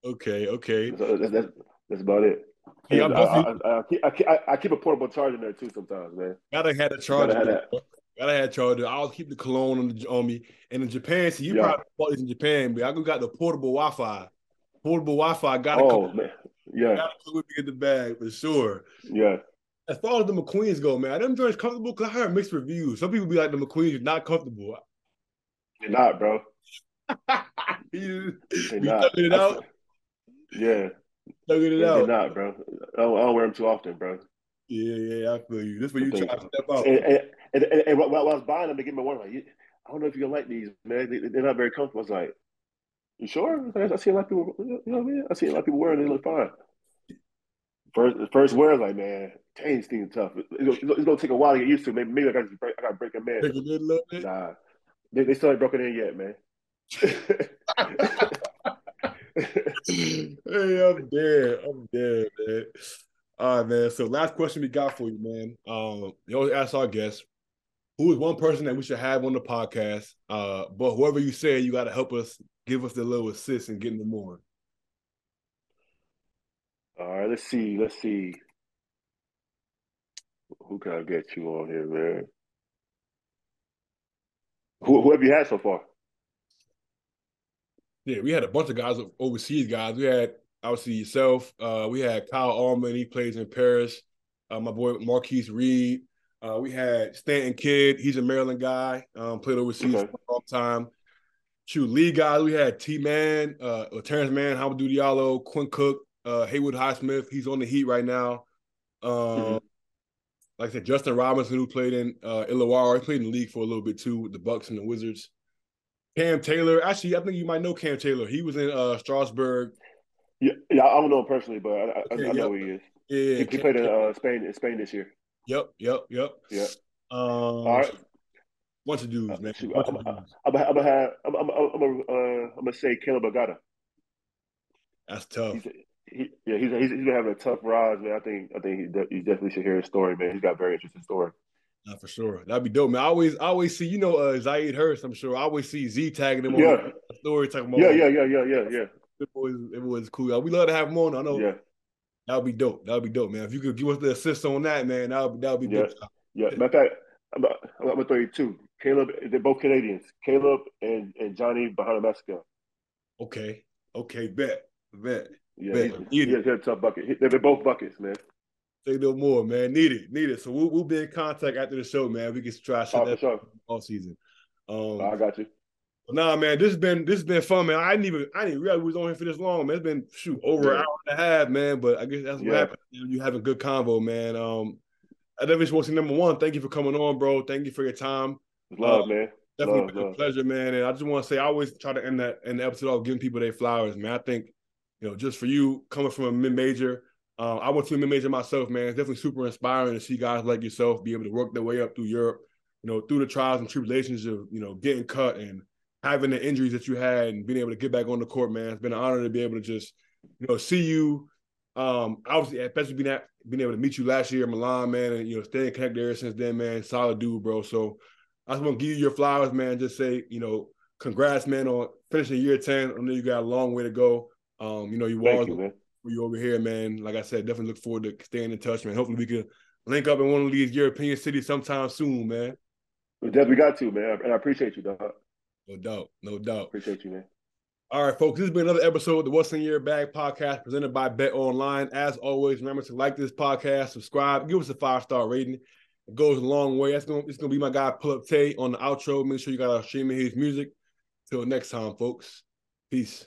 Okay. Okay.
So uh, that's, that's that's about it.
Yeah, I'm
uh,
I,
I, I, keep, I, keep, I, I keep a portable charger in there too sometimes, man.
Gotta have the charger.
Gotta have that.
Gotta have charger. I'll keep the cologne on, the, on me. And in Japan, see, you
Yeah.
probably bought this in Japan, but I go got the portable Wi-Fi. Portable Wi-Fi gotta
Oh
come,
man, yeah,
gotta come with me in the bag for sure.
yeah.
As far as the McQueens go, man, them joints comfortable because I heard mixed reviews. Some people be like the McQueens are not comfortable.
Not, bro.
you
They're not.
it out,
Yeah,
thugging it
they're
out.
not, bro. I don't, I don't wear them too often, bro.
Yeah, yeah, I feel you. This where you try to step out.
And, and, and, and, and while I was buying them, they give me one like, I don't know if you're gonna like these, man. They, they're not very comfortable. I was like, you sure? I see a lot of people. You know what I mean? I see a lot of people wearing. They look fine. First, first wear, is like, man, dang, these things tough. It's gonna, it's gonna take a while to get used to. Maybe, maybe I got to break. I got to break them in.
Take it in a bit.
Nah, they, they still ain't broken in yet, man.
hey, I'm dead. I'm dead, man. All right, man. So last question we got for you, man. Um, you always ask our guests, who is one person that we should have on the podcast? Uh, but whoever you say, you got to help us, give us the little assist in getting them on.
All right, let's see. Let's see. Who can I get you on here, man? Who, who have you had so far?
Yeah, we had a bunch of guys, overseas guys. We had obviously yourself. Uh, we had Kyle Allman. He plays in Paris. Uh, my boy Marquise Reed. Uh, we had Stanton Kidd. He's a Maryland guy. Um, played overseas
Okay.
for a long time. Shoot, league guys. We had T Man, uh, Terrence Mann, Hamidou Diallo, Quinn Cook, uh, Haywood Highsmith. He's on the Heat right now. Um,
Mhm.
Like I said, Justin Robinson, who played in uh, Illawarra, he played in the league for a little bit too with the Bucks and the Wizards. Cam Taylor, actually, I think you might know Cam Taylor. He was in uh, Strasbourg.
Yeah, yeah, I don't know him personally, but I, I,
Okay,
I know
yep.
who he is.
Yeah,
He, he played in uh, Spain in Spain this year.
Yep, yep, yep.
Yeah.
Um,
All right.
bunch of dudes, man. Bunch
I'm,
of
I'm. I'm, I'm gonna have. I'm, I'm, I'm, I'm, uh, I'm gonna say Caleb Agada.
That's tough.
He's, he, yeah, he's, he's he's been having a tough ride, man. I think I think he, de- he definitely should hear his story, man. He's got a very interesting story.
Not for sure. That'd be dope, man. I always, I always see, you know, uh, Zaid Hearst. I'm sure. I always see Z tagging him on
Yeah.
the story, talking about,
Yeah, yeah, yeah, yeah, yeah, yeah,
It was, it was cool. We love to have him on. I know
yeah,
that would be dope. That would be dope, man. If you could give us the assist on that, man, that would that would be
Yeah.
dope.
yeah. Matter of fact, I'm, I'm, I'm gonna throw you two. Caleb, they're both Canadians. Caleb and, and Johnny behind Mexico.
Okay, okay, bet, bet.
Yeah,
Man,
he has a tough bucket. He- They're both buckets, man.
Say no more, man. Need it, need it. So we'll, we'll be in contact after the show, man. We can try to
Oh,
that
sure.
all season. Um,
I got you.
Nah, man, this has been this has been fun, man. I didn't even I didn't realize we was on here for this long, man. It's been shoot over an hour and a half, man. But I guess that's what
Yeah.
happens. You, know, you have a good convo, man. Um, I definitely want to number one, thank you for coming on, bro. Thank you for your time.
Love,
Uh,
man.
Definitely
Love,
been a pleasure, man. And I just want to say I always try to end that end the episode off giving people their flowers, man. I think, you know, just for you coming from a mid major, uh, I went to a mid major myself, man. It's definitely super inspiring to see guys like yourself be able to work their way up through Europe, you know, through the trials and tribulations of, you know, getting cut and having the injuries that you had and being able to get back on the court, man. It's been an honor to be able to just, you know, see you. Um, obviously, especially being at, being able to meet you last year in Milan, man, and you know, staying connected ever since then, man. Solid dude, bro. So I just want to give you your flowers, man. Just say, you know, congrats, man, on finishing year 10. I know you got a long way to go. Um, you know, you
Thank
always
you,
you over here, man. Like I said, definitely look forward to staying in touch, man. Hopefully we can link up in one of these European cities sometime soon, man.
We definitely got to, man. And I appreciate you, dog.
No doubt. No doubt.
Appreciate you, man.
All right, folks. This has been another episode of the What's in Your Bag podcast presented by Bet Online. As always, remember to like this podcast, subscribe, give us a five star rating. It goes a long way. That's gonna it's gonna be my guy Pull Up Tay on the outro. Make sure you got our streaming his music. Till next time, folks. Peace.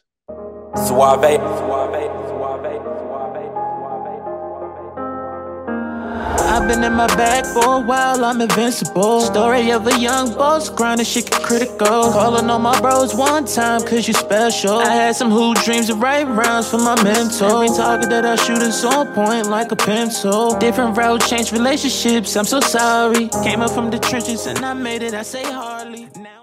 Suave, suave, suave.
I've been in my bag for a while, I'm invincible. Story of a young boss, grinding shit get critical. Calling on my bros one time, cause you special. I had some hoop dreams of right rounds for my mentor. Every target that I shoot is on point like a pencil. Different route, change relationships, I'm so sorry. Came up from the trenches and I made it, I say hardly. Now-